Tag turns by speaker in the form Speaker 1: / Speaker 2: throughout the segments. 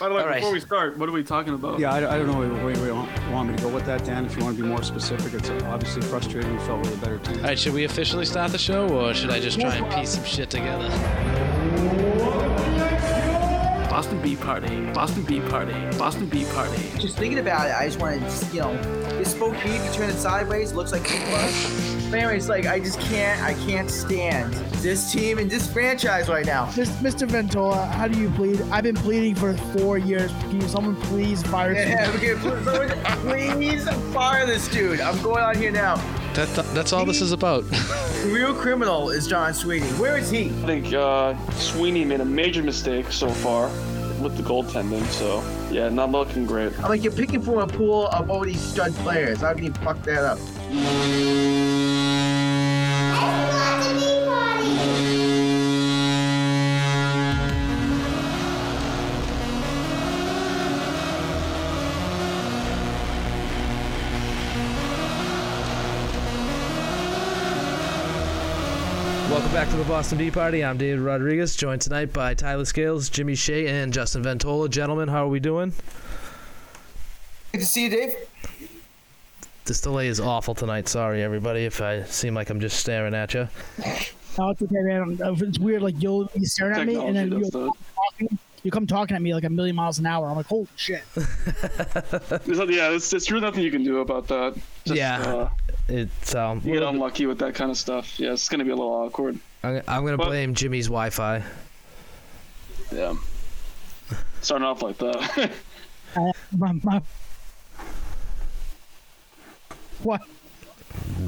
Speaker 1: By the way,
Speaker 2: All right.
Speaker 1: before we start, what are we talking about?
Speaker 3: Yeah, I, I don't know where, where you want, want me to go with that, Dan. If you want to be more specific, it's obviously frustrating. We felt with a better team.
Speaker 2: All right, should we officially start the show, or should I just try and piece some shit together?
Speaker 1: Boston Beat Party. Boston Beat Party. Boston Beat Party.
Speaker 4: Just thinking about it, I just want to, you know, this spoke beef, you turn it sideways, looks like it was. But anyways, like, I just can't, I can't stand this team and this franchise right now.
Speaker 5: Mis- Mr. Ventola, how do you plead? I've been pleading for four years. Can you, someone please fire me?
Speaker 4: Yeah, okay, please, please fire this dude. I'm going on here now.
Speaker 2: That, that's all this is about.
Speaker 4: The real criminal is Don Sweeney. Where is he?
Speaker 6: I think uh, Sweeney made a major mistake so far with the goaltending. So yeah, not looking great.
Speaker 4: I'm like, you're picking from a pool of all these stud players. How can you fuck that up?
Speaker 7: The Boston Bee Party. I'm David Rodriguez, joined tonight by Tyler Scales, Jimmy Shea, and Justin Ventola. Gentlemen, how are we doing?
Speaker 4: Good to see you, Dave.
Speaker 7: This delay is awful tonight. Sorry, everybody, if I seem like I'm just staring at you.
Speaker 5: No, it's okay, man. Uh, It's weird. Like you'll be staring at me, and then you'll come talking. You come talking at me like a million miles an hour. I'm like, holy shit.
Speaker 6: There's, yeah, it's, it's really nothing you can do about that. Just,
Speaker 7: Yeah.
Speaker 6: Uh,
Speaker 7: It's um,
Speaker 6: you get unlucky with that kind of stuff. Yeah, it's gonna be a little awkward.
Speaker 7: I'm, I'm gonna
Speaker 6: But-
Speaker 7: blame Jimmy's Wi-Fi.
Speaker 6: Yeah. Starting off like that.
Speaker 5: Uh, my, my, what?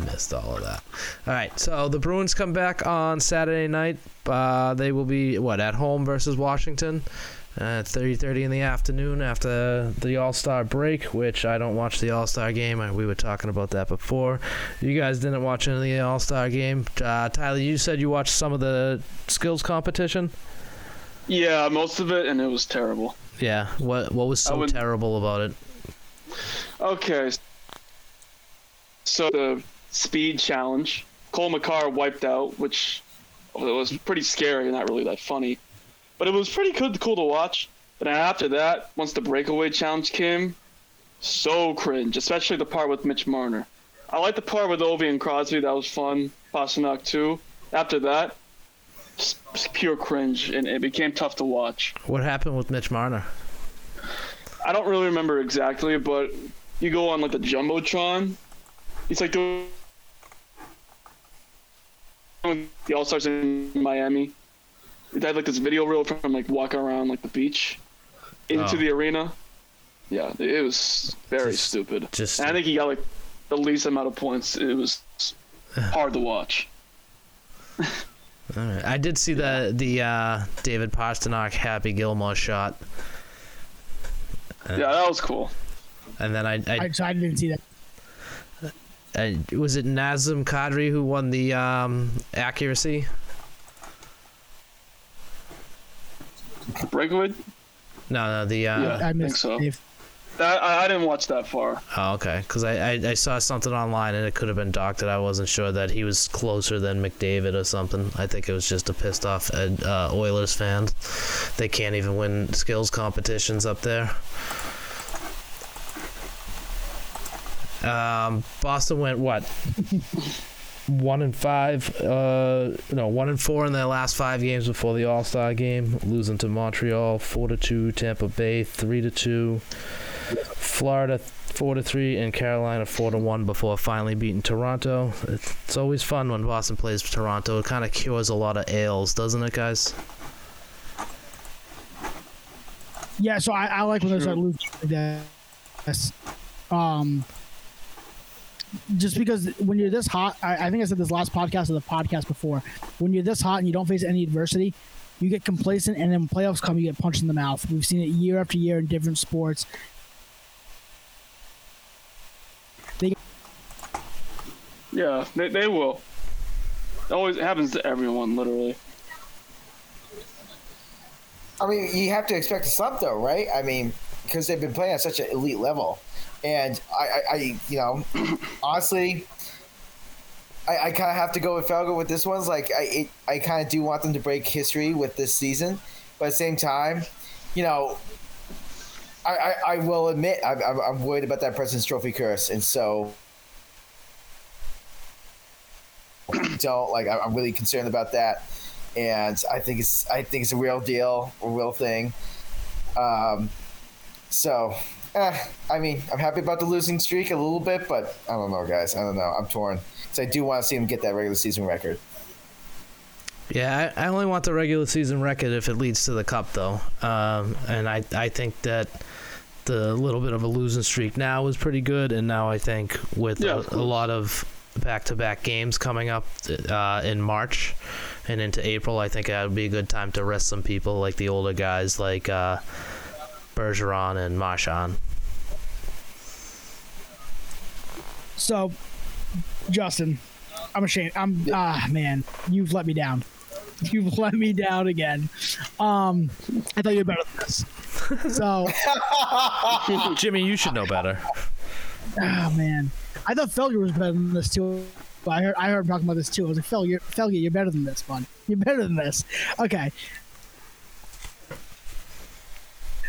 Speaker 7: Missed all of that. All right, so the Bruins come back on Saturday night. Uh, they will be what at home versus Washington at 3:30 in the afternoon after the All Star break. Which I don't watch the All Star game. I- We were talking about that before. You guys didn't watch any of the All Star game. Uh, Tyler, you said you watched some of the skills competition.
Speaker 6: yeah, most of it, and it was terrible.
Speaker 7: Yeah. What What was so terrible about it?
Speaker 6: Okay. So the speed challenge, Cale Makar wiped out, which was pretty scary, not really that funny, but it was pretty good, cool to watch. But after that, once the breakaway challenge came, so cringe, especially the part with Mitch Marner. I like the part with Ovi and Crosby, that was fun. Pastrnak too. After that, pure cringe, and it became tough to watch.
Speaker 7: What happened with Mitch Marner?
Speaker 6: I don't really remember exactly, but you go on like the jumbotron. He's like doing the All Stars in Miami. They had like this video reel from like walking around like the beach into
Speaker 7: Oh.
Speaker 6: the arena. Yeah, it was very
Speaker 7: Just-
Speaker 6: stupid.
Speaker 7: just-
Speaker 6: and I think he got like the least amount of points. It was hard to watch.
Speaker 7: All right. I did see the the uh, David Pastrnak Happy Gilmore shot,
Speaker 6: Yeah, that was cool.
Speaker 7: and then I, I
Speaker 5: I, so I didn't see that.
Speaker 7: Uh, was it Nazem Kadri who won the um, accuracy?
Speaker 6: Breakaway?
Speaker 7: No, no, the. Uh,
Speaker 6: Yeah.
Speaker 5: I
Speaker 6: I think so.
Speaker 5: Dave.
Speaker 6: I, I didn't watch that far.
Speaker 7: Oh, okay. Because I, I, I saw something online and it could have been doctored. I wasn't sure that he was closer than McDavid or something. I think it was just a pissed off uh, Oilers fan. They can't even win skills competitions up there. Um, Boston went what? one and five. Uh, no, one and four in their last five games before the All Star game, losing to Montreal four to two, Tampa Bay three to two, Florida four to three, and Carolina four to one before finally beating Toronto. It's, it's always fun when Boston plays Toronto. It kind of cures a lot of ails, doesn't it, guys?
Speaker 5: Yeah, so I, I like when there's
Speaker 6: Sure.
Speaker 5: that lose like that. Yes. Um, just because when you're this hot, I, I think I said this last podcast or the podcast before. When you're this hot and you don't face any adversity, you get complacent, and then when playoffs come, you get punched in the mouth. We've seen it year after year in different sports.
Speaker 6: They- Yeah, they, they will. It always happens to everyone, literally.
Speaker 4: I mean, you have to expect some though, right? I mean, because they've been playing at such an elite level, and I, I, I you know, honestly, I, I kind of have to go with Felger with this one. Like, I, it, I kind of do want them to break history with this season, but at the same time, you know, I, I, I will admit I'm, I'm, I'm worried about that President's Trophy curse, and so don't like. I'm I'm really concerned about that, and I think it's I think it's a real deal, a real thing. Um, so, eh, I mean, I'm happy about the losing streak a little bit, but I don't know, guys. I don't know. I'm torn. So I do want to see him get that regular season record.
Speaker 7: Yeah, I, I only want the regular season record if it leads to the cup, though. Um, and I, I think that the little bit of a losing streak now is pretty good. And now I think with
Speaker 6: Yeah,
Speaker 7: a,
Speaker 6: of
Speaker 7: a lot of back-to-back games coming up uh, in March and into April, I think that would be a good time to rest some people, like the older guys, like uh, Bergeron and Marchand.
Speaker 5: So, Justin, I'm ashamed. I'm ah man, you've let me down. You've let me down again. Um, I thought you were better than this. So,
Speaker 7: Jimmy, you should know better.
Speaker 5: oh man, I thought Felger was better than this too. But I heard I heard him talking about this too. I was like, Felger, Felger, you're better than this, bud. You're better than this. Okay.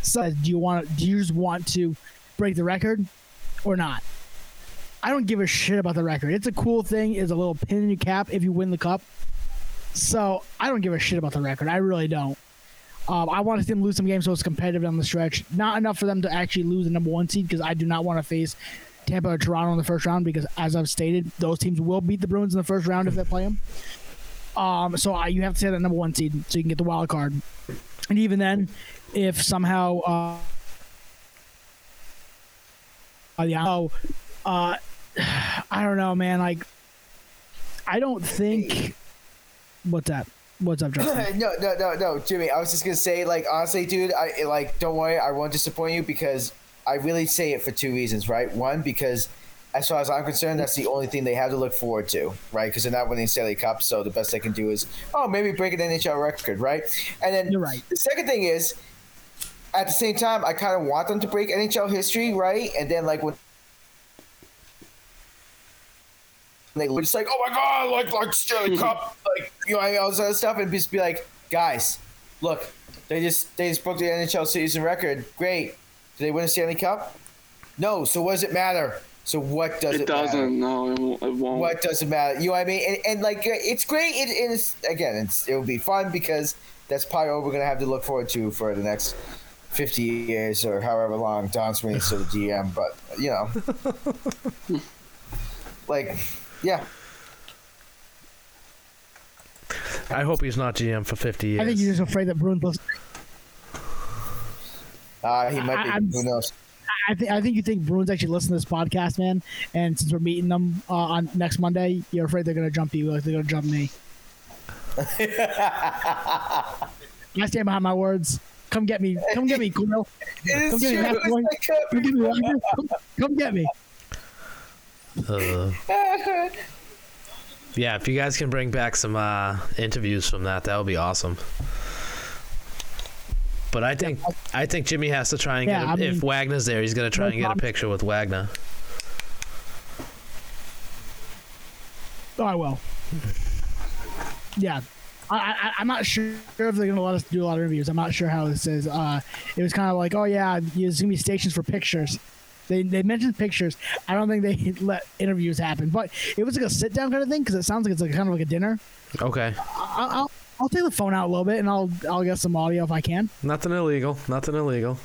Speaker 5: So, do you want? To do you just want to break the record, or not? I don't give a shit about the record. It's a cool thing. It's a little pin in your cap if you win the cup. So I don't give a shit about the record. I really don't. Um, I want to see them lose some games so it's competitive down the stretch. Not enough for them to actually lose the number one seed because I do not want to face Tampa or Toronto in the first round because, as I've stated, those teams will beat the Bruins in the first round if they play them. Um, so I, you have to say that number one seed so you can get the wild card. And even then, if somehow, uh, uh, yeah, oh, uh, I don't know, man. Like, I don't think. What's that? What's up, Justin?
Speaker 4: no, no, no, no, Jimmy. I was just gonna say, like, honestly, dude, I like. Don't worry, I won't disappoint you because I really say it for two reasons, right? One, because as far as I'm concerned, that's the only thing they have to look forward to, right? Because they're not winning Stanley Cup, so the best they can do is, oh, maybe break an NHL record, right? And then
Speaker 5: You're right.
Speaker 4: the second thing is, at the same time, I kind of want them to break NHL history, right? And then like when they were just like, oh my god, like like Stanley Cup, like you know, I mean all this other stuff, and just be like, guys, look, they just they just broke the NHL season record. Great, did they win a Stanley Cup? No. So what does it matter? So what does it,
Speaker 6: It
Speaker 4: matter?
Speaker 6: doesn't. No, it won't. It won't.
Speaker 4: What does it matter? You know what I mean? And, and like, uh, it's great. It, it's again, it's it will be fun because that's probably what we're gonna have to look forward to for the next fifty years or however long Don Sweeney's still the GM. But you know, like, yeah,
Speaker 7: I hope he's not GM for 50 years.
Speaker 5: I think you're just afraid that Bruins. Listen.
Speaker 4: uh, he might be.
Speaker 5: I- I'm-
Speaker 4: who knows?
Speaker 5: I think I think you think Bruins actually listen to this podcast, man. And since we're meeting them uh, on next Monday, you're afraid they're gonna jump you like they're gonna jump me. I stand behind my words. Come get me. Come get me, Quill. Come get me,
Speaker 4: true.
Speaker 5: Matt Boy. Come get me. Wagner. Come, come get me.
Speaker 7: Uh, yeah, if you guys can bring back some uh, interviews from that, that would be awesome. But I think I think Jimmy has to try and
Speaker 5: Yeah,
Speaker 7: get. A,
Speaker 5: I mean-
Speaker 7: if Wagner's there, he's gonna try and get a picture with Wagner.
Speaker 5: Oh, I will. Yeah. I, I, I'm not sure if they're going to let us do a lot of interviews. I'm not sure how this is. Uh, it was kind of like, oh, yeah, there's going to be stations for pictures. They, they mentioned pictures. I don't think they let interviews happen. But it was like a sit down kind of thing because it sounds like it's like kind of like a dinner.
Speaker 7: Okay,
Speaker 5: I'll, I'll, I'll take the phone out a little bit and I'll I'll get some audio if I can.
Speaker 7: nothing illegal. Nothing illegal.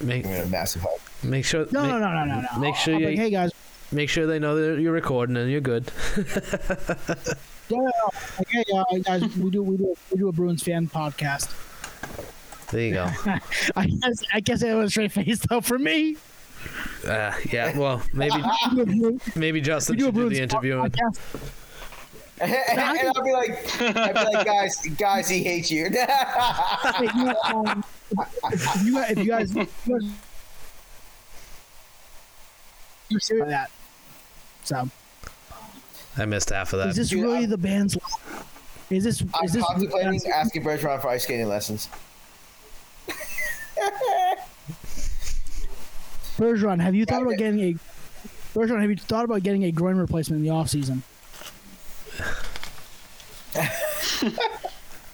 Speaker 7: Make
Speaker 4: I'm massive hype.
Speaker 7: make sure.
Speaker 5: No,
Speaker 7: make,
Speaker 5: no, no, no, no, no.
Speaker 7: Make sure
Speaker 5: I'll
Speaker 7: you
Speaker 5: like, hey guys,
Speaker 7: make sure they know that you're recording and you're good.
Speaker 5: yeah, yeah, yeah. like, hey uh, guys, we do we do we do a Bruins fan podcast.
Speaker 7: There you go.
Speaker 5: I guess I guess it was a straight face though for me.
Speaker 7: Uh, yeah. Well, maybe
Speaker 5: We do a Bruins-
Speaker 7: maybe Justin
Speaker 5: we do
Speaker 7: should do the interviewing.
Speaker 5: podcast.
Speaker 4: and I'll be like, I'll be like, guys, guys, he hates you.
Speaker 5: Hey, you know, um, if you if you guys, if you guys you're serious that. So,
Speaker 7: I missed half of that.
Speaker 5: is this
Speaker 4: Dude,
Speaker 5: really
Speaker 4: I'm-
Speaker 5: the band's? Is this
Speaker 4: I'm
Speaker 5: is this
Speaker 4: contemplating asking Bergeron for ice skating lessons.
Speaker 5: Bergeron? Have you thought about getting a Bergeron? Have you thought about getting a groin replacement in the off season?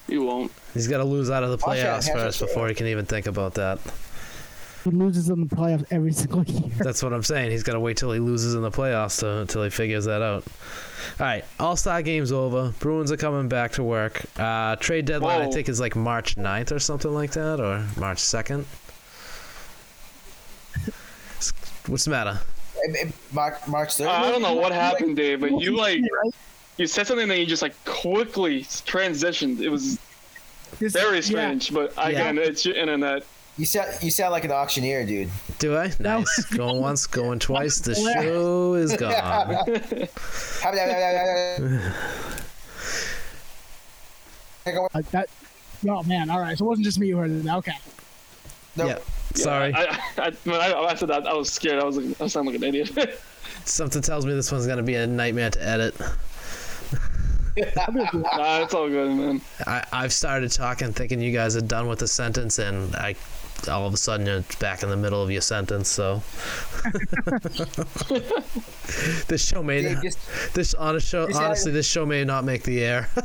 Speaker 6: You won't.
Speaker 7: He's got to lose out of the
Speaker 4: Watch out,
Speaker 7: playoffs first before he can even think about that.
Speaker 5: He loses in the playoffs every single year.
Speaker 7: That's what I'm saying. He's got to wait till he loses in the playoffs to, until he figures that out. All right, All Star game's over. Bruins are coming back to work. Uh, trade deadline, I think, is like March 9th or something like that, or March 2nd. What's the matter?
Speaker 4: March, March 3rd.
Speaker 6: I don't know what happened, Dave, but you like you said something that you just like quickly transitioned. It was
Speaker 5: This-
Speaker 6: very
Speaker 5: yeah.
Speaker 6: strange, but again, it's your internet.
Speaker 4: You sound, you sound like an auctioneer, dude.
Speaker 7: Do I? Nice. going once, going twice. The show is gone.
Speaker 5: Uh, that. Oh man! All right, so it wasn't just me who heard it. Okay.
Speaker 4: Nope.
Speaker 7: Yeah. Sorry.
Speaker 6: I, I, I, when I, I said that, I was scared. I was like, I sound like an idiot.
Speaker 7: Something tells me this one's going to be a nightmare to edit.
Speaker 6: nah, it's all good, man.
Speaker 7: I, I've started talking, thinking you guys are done with the sentence, and I all of a sudden you're back in the middle of your sentence. So this show may not,
Speaker 4: just,
Speaker 7: this honest show
Speaker 4: just
Speaker 7: honestly this show may not make the air.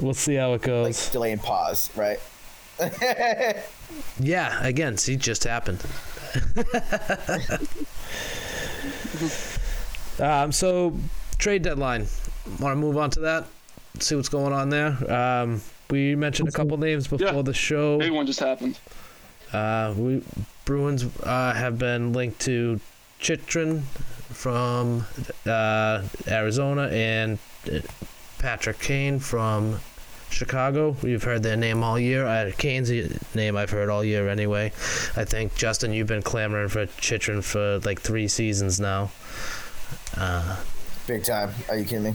Speaker 7: we'll see how it
Speaker 4: like
Speaker 7: goes.
Speaker 4: delay and pause, right?
Speaker 7: yeah, again, see, just happened. um, so trade deadline. Want to move on to that? See what's going on there. Um, we mentioned a couple names before
Speaker 6: Yeah.
Speaker 7: the show.
Speaker 6: Big one just happened.
Speaker 7: Uh, we Bruins uh, have been linked to Chychrun from uh, Arizona and uh, Patrick Kane from Chicago. We've heard their name all year. Uh, Kane's name I've heard all year anyway. I think Justin, you've been clamoring for Chychrun for like three seasons now. Uh,
Speaker 4: Big time. Are you kidding me?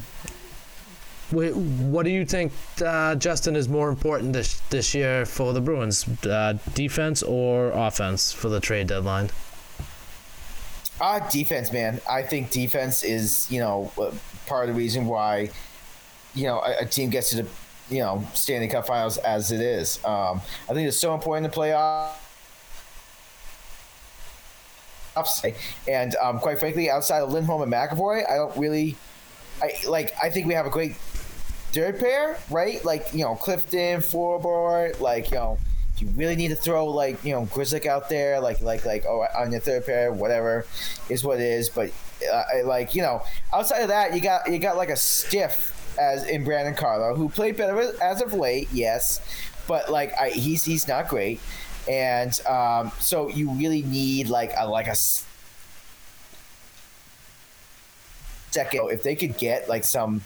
Speaker 7: What do you think, uh, Justin, is more important this this year for the Bruins, uh, defense or offense for the trade deadline?
Speaker 4: Uh, defense, man. I think defense is, you know, uh, part of the reason why, you know, a, a team gets to the, you know, Stanley Cup Finals as it is. Um, I think it's so important to play off. And um, quite frankly, outside of Lindholm and McAvoy, I don't really, I like. I think we have a great third pair, right? Like you know, Clifton, Forbort, like you know, if you really need to throw like you know Grzelcyk out there, like like like oh on your third pair, whatever, is what it is. But uh, like you know, outside of that, you got you got like a stiff as in Brandon Carlo, who played better as of late, yes, but like I, he's he's not great, and um, so you really need like a like a second if they could get like some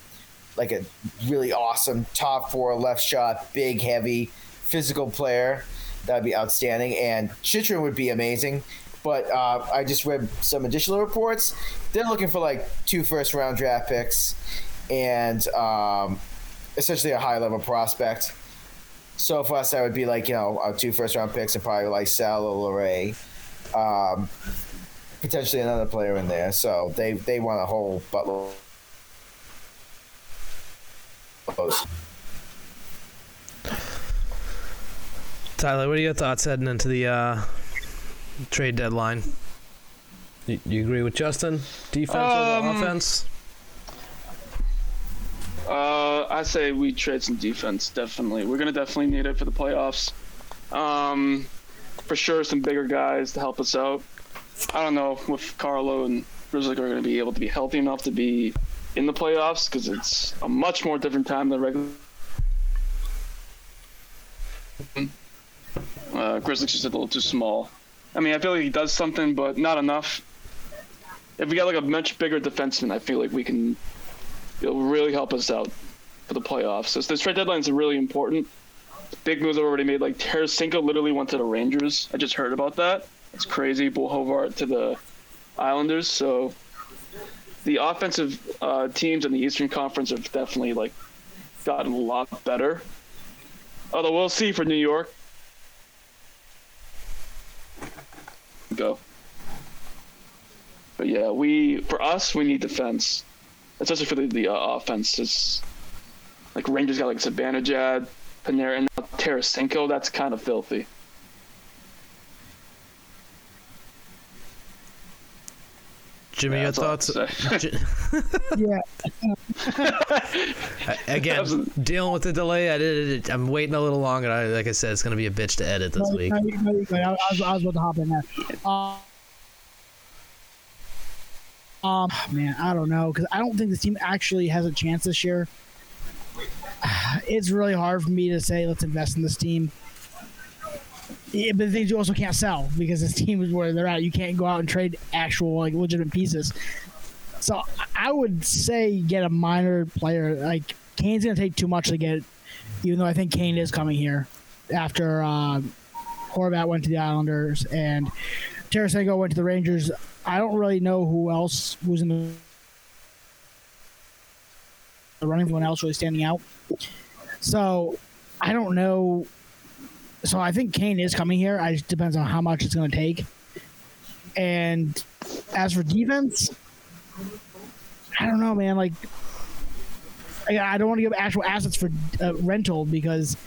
Speaker 4: like a really awesome top four left shot, big, heavy, physical player. That'd be outstanding. And Chychrun would be amazing. But uh, I just read some additional reports. They're looking for like two first round draft picks and um, essentially a high level prospect. So for us, that would be like, you know, uh, two first round picks and probably like Sal or. Um, potentially another player in there. So they, they want a whole buttload.
Speaker 7: Tyler, what are your thoughts heading into the uh, trade deadline? You, you agree with Justin? Defense over
Speaker 6: Um,
Speaker 7: offense?
Speaker 6: Uh, I say we trade some defense. Definitely, we're gonna definitely need it for the playoffs. Um, for sure, some bigger guys to help us out. I don't know if Carlo and Grizzly are gonna be able to be healthy enough to be in the playoffs because it's a much more different time than regular. Uh, Grizzly's just a little too small. I mean, I feel like he does something, but not enough. If we got like a much bigger defenseman, I feel like we can it'll really help us out for the playoffs. So this trade deadline is really important. Big moves are already made. Like Tarasenko literally went to the Rangers. I just heard about that. It's crazy. Bo Horvat to the Islanders. So the offensive uh, teams in the Eastern Conference have definitely like gotten a lot better. Although we'll see for New York. Go. But yeah, we for us we need defense especially for the, the uh, offense. It's like Rangers got like Zibanejad, now Tarasenko. That's kind of filthy.
Speaker 7: Jimmy,
Speaker 6: Yeah,
Speaker 7: your
Speaker 6: that's all I
Speaker 7: thoughts?
Speaker 5: Yeah,
Speaker 7: Again, dealing with the delay, I did. I'm waiting a little longer. I, like I said, it's gonna be a bitch to edit this
Speaker 5: no,
Speaker 7: week.
Speaker 5: no, no. I, I was, I was about to hop in there. Uh, um, man, I don't know because I don't think this team actually has a chance this year. It's really hard for me to say let's invest in this team. Yeah, but things you also can't sell because this team is where they're at. You can't go out and trade actual like legitimate pieces. So I would say get a minor player. Like Kane's gonna take too much to get, even though I think Kane is coming here after uh, Horvat went to the Islanders and Tarasenko went to the Rangers. I don't really know who else was in the the running. Anyone else really standing out. So I don't know. So I think Kane is coming here. I just depends on how much it's going to take. And as for defense, I don't know, man. Like, I, I don't want to give actual assets for uh, rental because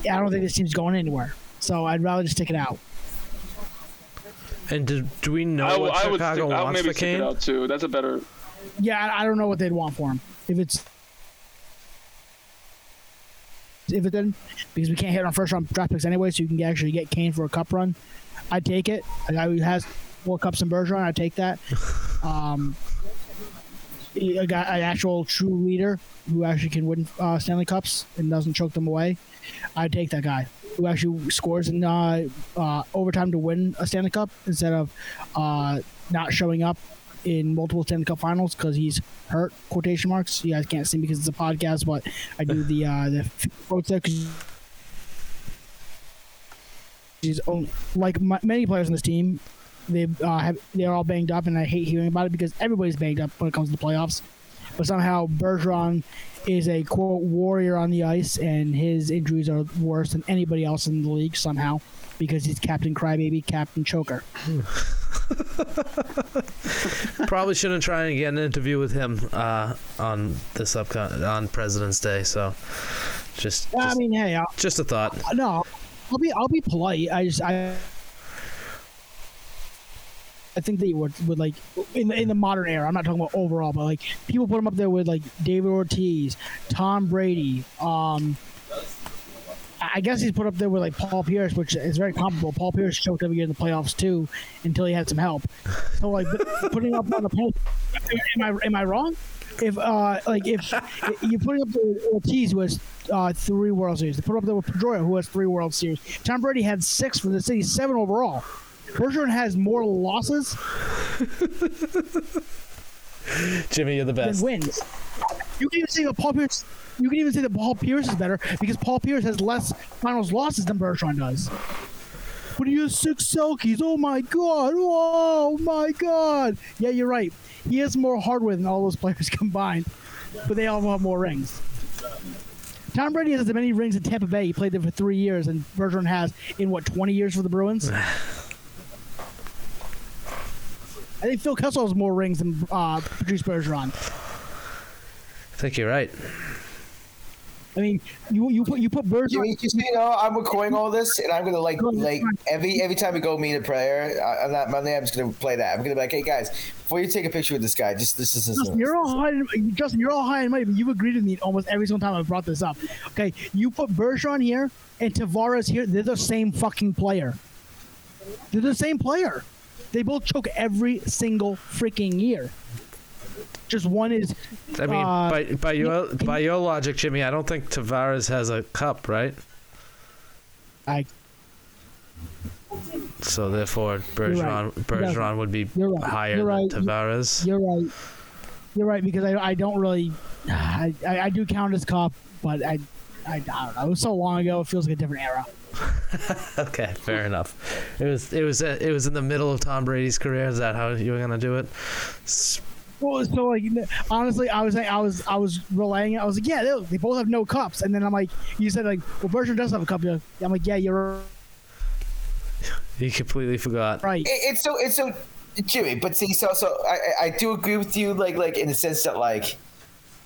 Speaker 5: I don't think this team's going anywhere. So I'd rather just stick it out.
Speaker 7: And do, do we know
Speaker 6: I, w-
Speaker 7: what
Speaker 6: I would
Speaker 7: Chicago
Speaker 6: stick, I would
Speaker 7: wants
Speaker 6: maybe
Speaker 7: for
Speaker 6: stick it
Speaker 7: Kane?
Speaker 6: out too. That's a better.
Speaker 5: Yeah, I, I don't know what they'd want for him. If it's if it didn't, because we can't hit on first round draft picks anyway, so you can actually get Kane for a cup run. I'd take it. A guy who has four cups in Bergeron, I'd take that. Um, a guy, an actual true leader who actually can win uh, Stanley Cups and doesn't choke them away. I'd take that guy who actually scores in uh, uh, overtime to win a Stanley Cup instead of uh, not showing up in multiple Stanley Cup Finals because he's hurt. Quotation marks. You guys can't see because it's a podcast, but I do the uh, the quotes there 'cause he's on- like m- many players on this team. They uh, have they're all banged up, and I hate hearing about it because everybody's banged up when it comes to the playoffs. But somehow Bergeron is a quote warrior on the ice, and his injuries are worse than anybody else in the league somehow because he's Captain Crybaby, Captain Choker.
Speaker 7: Probably shouldn't try and get an interview with him uh, on this upcoming on President's Day. So, just
Speaker 5: I
Speaker 7: just,
Speaker 5: mean, hey, I'll,
Speaker 7: just a thought.
Speaker 5: no, I'll be I'll be polite. I just I. I think they would, would like in the, in the modern era. I'm not talking about overall, but like people put him up there with like David Ortiz, Tom Brady. Um, I guess he's put up there with like Paul Pierce, which is very comparable. Paul Pierce choked every year in the playoffs too, until he had some help. So like putting up on the post, am I am I wrong? If uh like if you putting up there with Ortiz who has uh, three World Series, they put up there with Pedroia who has three World Series. Tom Brady had six for the city, seven overall. Bergeron has more losses
Speaker 7: Jimmy, you're the
Speaker 5: than
Speaker 7: best.
Speaker 5: wins. You can even say that Paul Pierce. You can even say that Paul Pierce is better because Paul Pierce has less finals losses than Bergeron does. But he has six Selkes. Oh my god! Oh my god! Yeah, you're right. He has more hardware than all those players combined, but they all have more rings. Tom Brady has as many rings in Tampa Bay. He played there for three years, and Bergeron has in what 20 years for the Bruins. I think Phil Kessel has more rings than uh, Patrice Bergeron.
Speaker 7: I think you're right.
Speaker 5: I mean, you you put you put Bergeron.
Speaker 4: Jimmy, just so you know, I'm recording all this, and I'm gonna like like every every time we go meet a player uh, on that Monday, I'm just gonna play that. I'm gonna be like, hey guys, before you take a picture with this guy, just this is this.
Speaker 5: Justin, you're all high. In, Justin, you're all high and mighty, but you've agreed with me almost every single time I've brought this up. Okay, you put Bergeron here and Tavares here. They're the same fucking player. They're the same player. They both choke every single freaking year. Just one is.
Speaker 7: I mean,
Speaker 5: uh,
Speaker 7: by by your by your logic, Jimmy, I don't think Tavares has a cup, right?
Speaker 5: I.
Speaker 7: So therefore, Bergeron Bergeron would be
Speaker 5: right.
Speaker 7: higher
Speaker 5: right.
Speaker 7: than Tavares.
Speaker 5: You're right. You're right because I, I don't really. I, I, I do count as cup, but I, I, I don't know. It was so long ago. It feels like a different era.
Speaker 7: Okay, fair enough. It was it was uh, it was in the middle of Tom Brady's career. Is that how you were gonna do it? S-
Speaker 5: Well, so like honestly, I was like, I was I was relaying it. I was like, yeah, they, they both have no cups, and then I'm like, you said like, well, Bergeron does have a cup. You're- I'm like, yeah, you're
Speaker 7: You completely forgot.
Speaker 5: right.
Speaker 4: It, it's so it's so Jimmy, but see, so so I I- I do agree with you, like like in the sense that like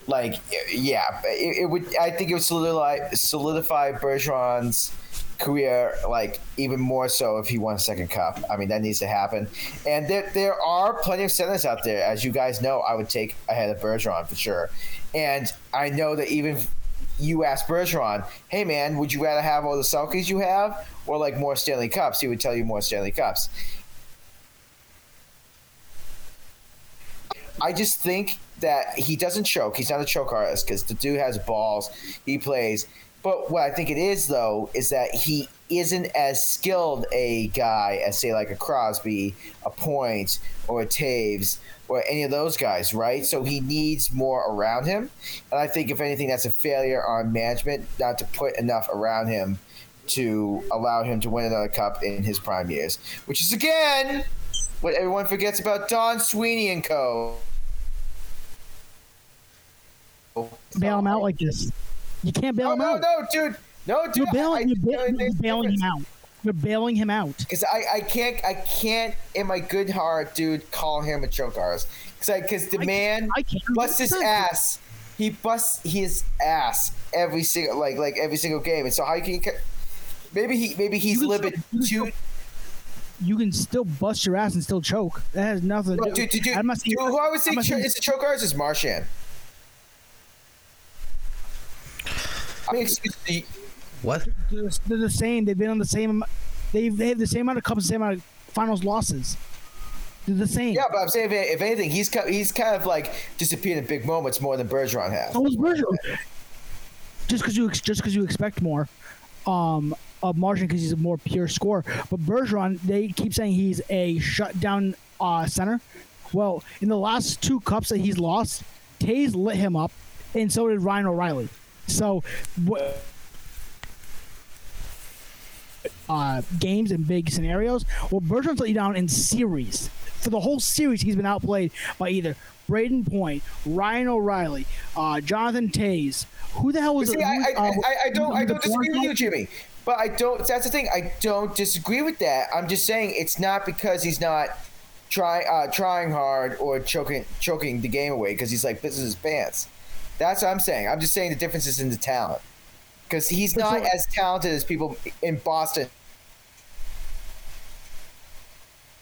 Speaker 4: like yeah, it, it would I think it would solidify solidify Bergeron's career like even more so if he won a second cup. I mean that needs to happen. And there there are plenty of centers out there, as you guys know. I would take ahead of Bergeron for sure. And I know that even you ask Bergeron, "Hey man, would you rather have all the Selkes you have or like more Stanley Cups?" He would tell you more Stanley Cups. I just think that he doesn't choke. He's not a choke artist because the dude has balls. He plays. But what I think it is though is that he isn't as skilled a guy as say like a Crosby, a Point, or a Toews, or any of those guys, right? So he needs more around him. And I think if anything, that's a failure on management not to put enough around him to allow him to win another cup in his prime years, which is again what everyone forgets about Don Sweeney and Co.
Speaker 5: Bail him out like this. You can't bail
Speaker 4: No,
Speaker 5: him
Speaker 4: no,
Speaker 5: out.
Speaker 4: no, dude. No, dude.
Speaker 5: You're bailing, you're,
Speaker 4: I-
Speaker 5: ba-
Speaker 4: I-
Speaker 5: you're bailing him out. You're bailing him out.
Speaker 4: Because I, I can't I can't in my good heart, dude, call him a choke artist. Because because the
Speaker 5: I-
Speaker 4: man
Speaker 5: I can't.
Speaker 4: busts his ass. He busts his ass every single like like every single game. And so how can you? Maybe he maybe he's
Speaker 5: You
Speaker 4: a little bit
Speaker 5: still- you can
Speaker 4: too.
Speaker 5: You can still bust your ass and still choke. That has nothing to do.
Speaker 4: dude, dude, dude,
Speaker 5: I'm not saying-
Speaker 4: dude, who I would say cho- is a choke artist is Marchand. I excuse me.
Speaker 7: What?
Speaker 5: they're, they're the same. They've been on the same. They've they have the same amount of cups, the same amount of finals losses. They're the same.
Speaker 4: Yeah, but I'm saying if, if anything, he's he's kind of like disappeared in big moments more than Bergeron has.
Speaker 5: So is Bergeron. Just because you just because you expect more, um, of Marchand because he's a more pure scorer. But Bergeron, they keep saying he's a shutdown uh, center. Well, in the last two cups that he's lost, Toews lit him up, and so did Ryan O'Reilly. So, what? Uh, games and big scenarios. Well, Bergeron's let you down in series. For the whole series, he's been outplayed by either Brayden Point, Ryan O'Reilly, uh, Jonathan Toews. Who the hell was?
Speaker 4: See, I, I,
Speaker 5: uh,
Speaker 4: I, I don't, I don't disagree with you, Jimmy. But I don't. That's the thing. I don't disagree with that. I'm just saying it's not because he's not trying, uh, trying hard or choking, choking the game away because he's like pissing his pants. That's what I'm saying. I'm just saying the difference is in the talent because he's
Speaker 5: For
Speaker 4: not
Speaker 5: sure.
Speaker 4: as talented as people in Boston.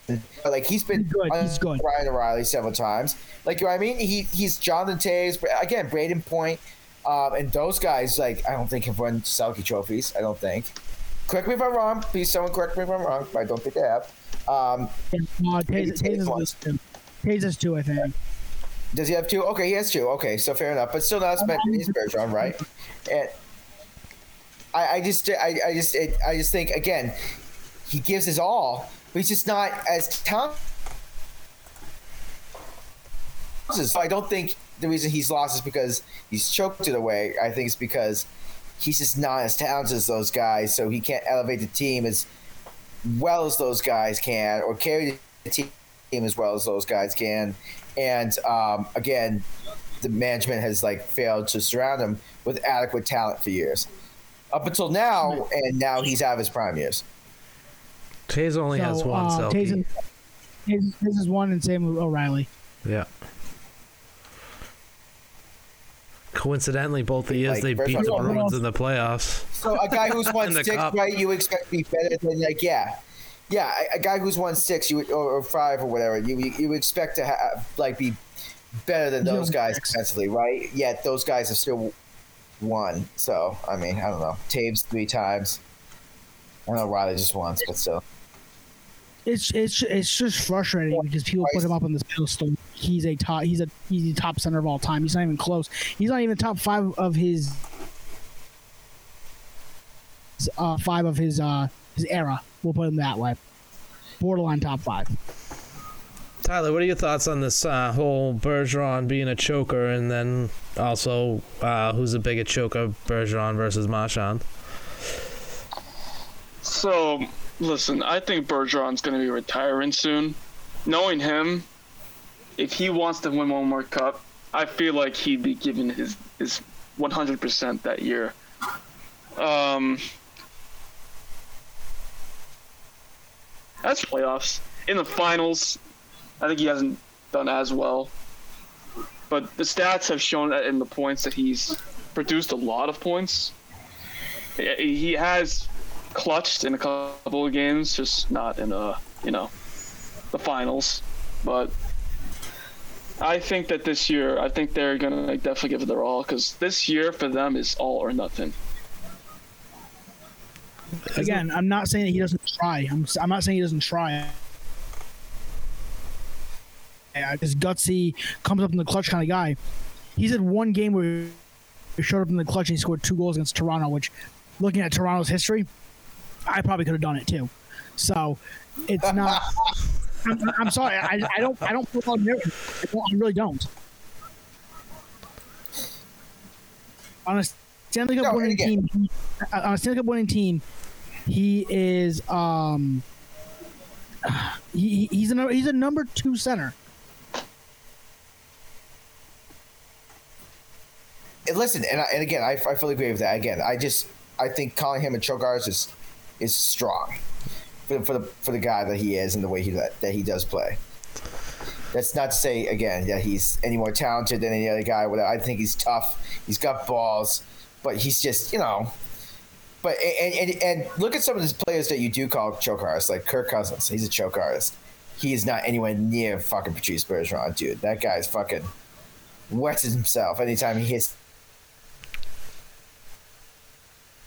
Speaker 4: But, Like he's been
Speaker 5: He's good, he's good.
Speaker 4: Ryan O'Reilly several times. Like you know what I mean, he he's Jonathan Toews, but again Brayden Point, um, and those guys. Like I don't think have won Selke trophies. I don't think. Correct me if I'm wrong. Please, someone correct me if I'm wrong. But I don't think they have. Um,
Speaker 5: Uh, Toews,
Speaker 4: Toews
Speaker 5: Toews, is
Speaker 4: once.
Speaker 5: two. Toews is two, I think.
Speaker 4: Does he have two? Okay, he has two. Okay, so fair enough. But still not as many as Bergeron, right? And I, I just, I, I just, it, I just think again, he gives his all, but he's just not as talented. So I don't think the reason he's lost is because he's choked it away. I think it's because he's just not as talented as those guys, so he can't elevate the team as well as those guys can, or carry the team as well as those guys can. And um, again, the management has like failed to surround him with adequate talent for years, up until now, and now he's out of his prime years.
Speaker 7: Toews only has one
Speaker 5: uh,
Speaker 7: Selke.
Speaker 5: Toews, is- Toews, Toews is one, and same with O'Reilly.
Speaker 7: Yeah. Coincidentally, both the years
Speaker 4: Like,
Speaker 7: they beat the Bruins in the playoffs.
Speaker 4: So a guy who's won
Speaker 7: In
Speaker 4: six,
Speaker 7: cup.
Speaker 4: right? You expect to be better than like yeah, yeah. A, a guy who's won six, you would, or, or five or whatever, you you, you would expect to have like be better than those guys defensively, right? Yet those guys have still won. So I mean, I don't know. Toews three times. I know Riley just once, but still.
Speaker 5: It's it's it's just frustrating because people put him up on this pedestal. He's a top. He's a he's the top center of all time. He's not even close. He's not even top five of his. Uh, five of his uh his era. We'll put him that way. Borderline top five.
Speaker 7: Tyler, what are your thoughts on this uh, whole Bergeron being a choker, and then also uh, who's a bigger choker, Bergeron versus Marchand?
Speaker 6: So, listen, I think Bergeron's going to be retiring soon. Knowing him, if he wants to win one more cup, I feel like he'd be giving his his 100% that year. Um, that's playoffs. In the finals, I think he hasn't done as well. But the stats have shown that in the points that he's produced a lot of points. He has clutched in a couple of games, just not in a you know the finals. But I think that this year, I think they're gonna definitely give it their all because this year for them is all or nothing.
Speaker 5: Again, I'm not saying that he doesn't try. I'm, I'm not saying he doesn't try. Yeah, This gutsy, comes up in the clutch kind of guy. He's had one game where he showed up in the clutch and he scored two goals against Toronto, which, looking at Toronto's history, I probably could have done it too. So, it's not. I'm, I'm sorry. I, I don't. I don't feel on I, I really don't. On a Stanley Cup
Speaker 4: No,
Speaker 5: winning
Speaker 4: again-
Speaker 5: team, on a Stanley Cup winning team, he is um. He, he- he's a he's a number two center.
Speaker 4: And listen, and, I, and again, I, I fully agree with that. Again, I just I think calling him a choke artist is is strong for, for the for the guy that he is and the way he that, that he does play. That's not to say again that he's any more talented than any other guy. I think he's tough. He's got balls, but he's just you know. But and, and, and look at some of these players that you do call choke artists, like Kirk Cousins. He's a choke artist. He is not anywhere near fucking Patrice Bergeron, dude. That guy's fucking wets himself anytime he hits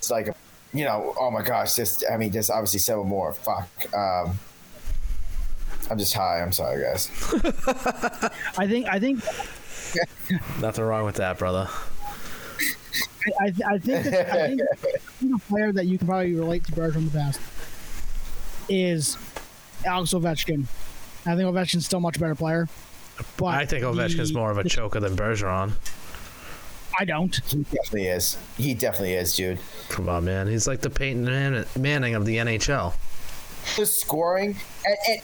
Speaker 4: it's like a, you know, oh my gosh, just I mean, just obviously several more. Fuck. Um, I'm just high. I'm sorry, guys.
Speaker 5: I think. I think.
Speaker 7: Nothing wrong with that, brother.
Speaker 5: I, I, I think. That, I think the player that you can probably relate to Bergeron the best is Alex Ovechkin. I think Ovechkin's still a much better player. But
Speaker 7: I think Ovechkin's
Speaker 5: the-
Speaker 7: more of a choker than Bergeron.
Speaker 5: I don't.
Speaker 4: He definitely is. He definitely is, dude.
Speaker 7: Come on, man. He's like the Peyton Manning of the NHL.
Speaker 4: The scoring and, and,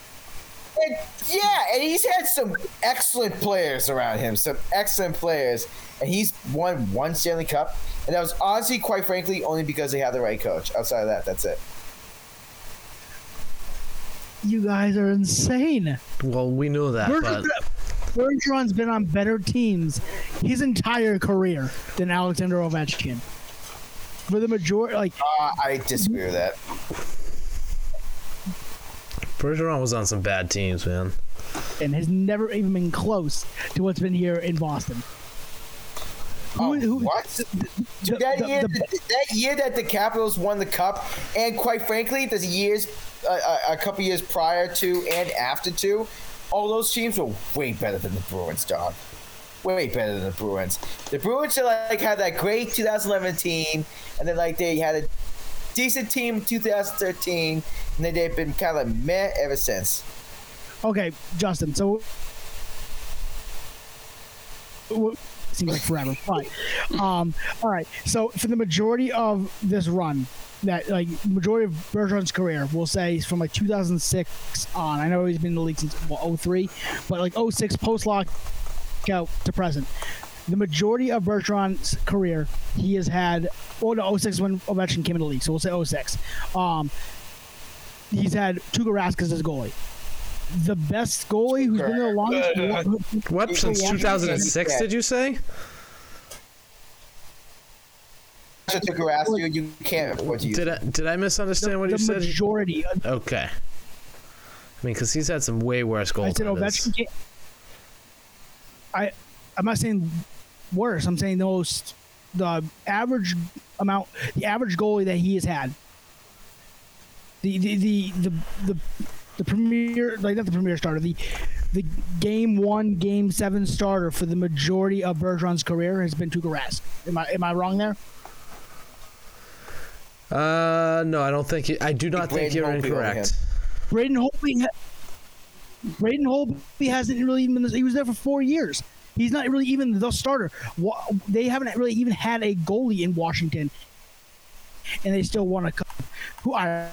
Speaker 4: and yeah, and he's had some excellent players around him. Some excellent players, and he's won one Stanley Cup, and that was honestly, quite frankly, only because they had the right coach. Outside of that, that's it.
Speaker 5: You guys are insane.
Speaker 7: Well, we know that, but
Speaker 5: Bergeron, Bergeron's been on better teams his entire career than Alexander Ovechkin. For the majority, like
Speaker 4: Uh, I disagree with that.
Speaker 7: Bergeron was on some bad teams, man.
Speaker 5: and has never even been close to what's been here in Boston.
Speaker 4: Oh,
Speaker 5: Who- who-
Speaker 4: what?
Speaker 5: The-
Speaker 4: that
Speaker 5: the-
Speaker 4: year,
Speaker 5: the-
Speaker 4: that year that the Capitals won the cup, and quite frankly, the years, uh, a, a couple years prior to and after to, all those teams were way better than the Bruins, dog. Way better than the Bruins. The Bruins are like had that great 2011 team, and then like they had a decent team in 2013, and then they've been kind of like meh ever since.
Speaker 5: Okay, Justin. So seems like forever, but um, all right. So for the majority of this run, that like majority of Bergeron's career, we'll say from like 2006 on. I know he's been in the league since well, 03, but like 06 post lockout to present. The majority of Bergeron's career, he has had. Oh no, 06 when Ovechkin came in the league, so we'll say 06. Um, he's had Tuukka Rask as his goalie the best goalie who's been there the longest.
Speaker 7: What since 2006? Did you say?
Speaker 4: So to harass you, you can't afford to use.
Speaker 7: Did I did I misunderstand what
Speaker 5: the
Speaker 7: you said?
Speaker 5: majority.
Speaker 7: Okay. I mean, because he's had some way worse
Speaker 5: I said. Ovechkin. Can't, I I'm not saying worse. I'm saying the most the average amount, the average goalie that he has had. The the the the the, the premier like not the premier starter the the game one game seven starter for the majority of Bergeron's career has been Tuukka Rask. Am I am I wrong there?
Speaker 7: Uh, no, I don't think. You, I do not think
Speaker 4: Braden
Speaker 7: you're
Speaker 4: Holtby over
Speaker 7: incorrect.
Speaker 5: Braden Holtby. Ha- Braden Holtby hasn't really even. He was there for four years. He's not really even the starter. They haven't really even had a goalie in Washington, and they still won a cup. Who are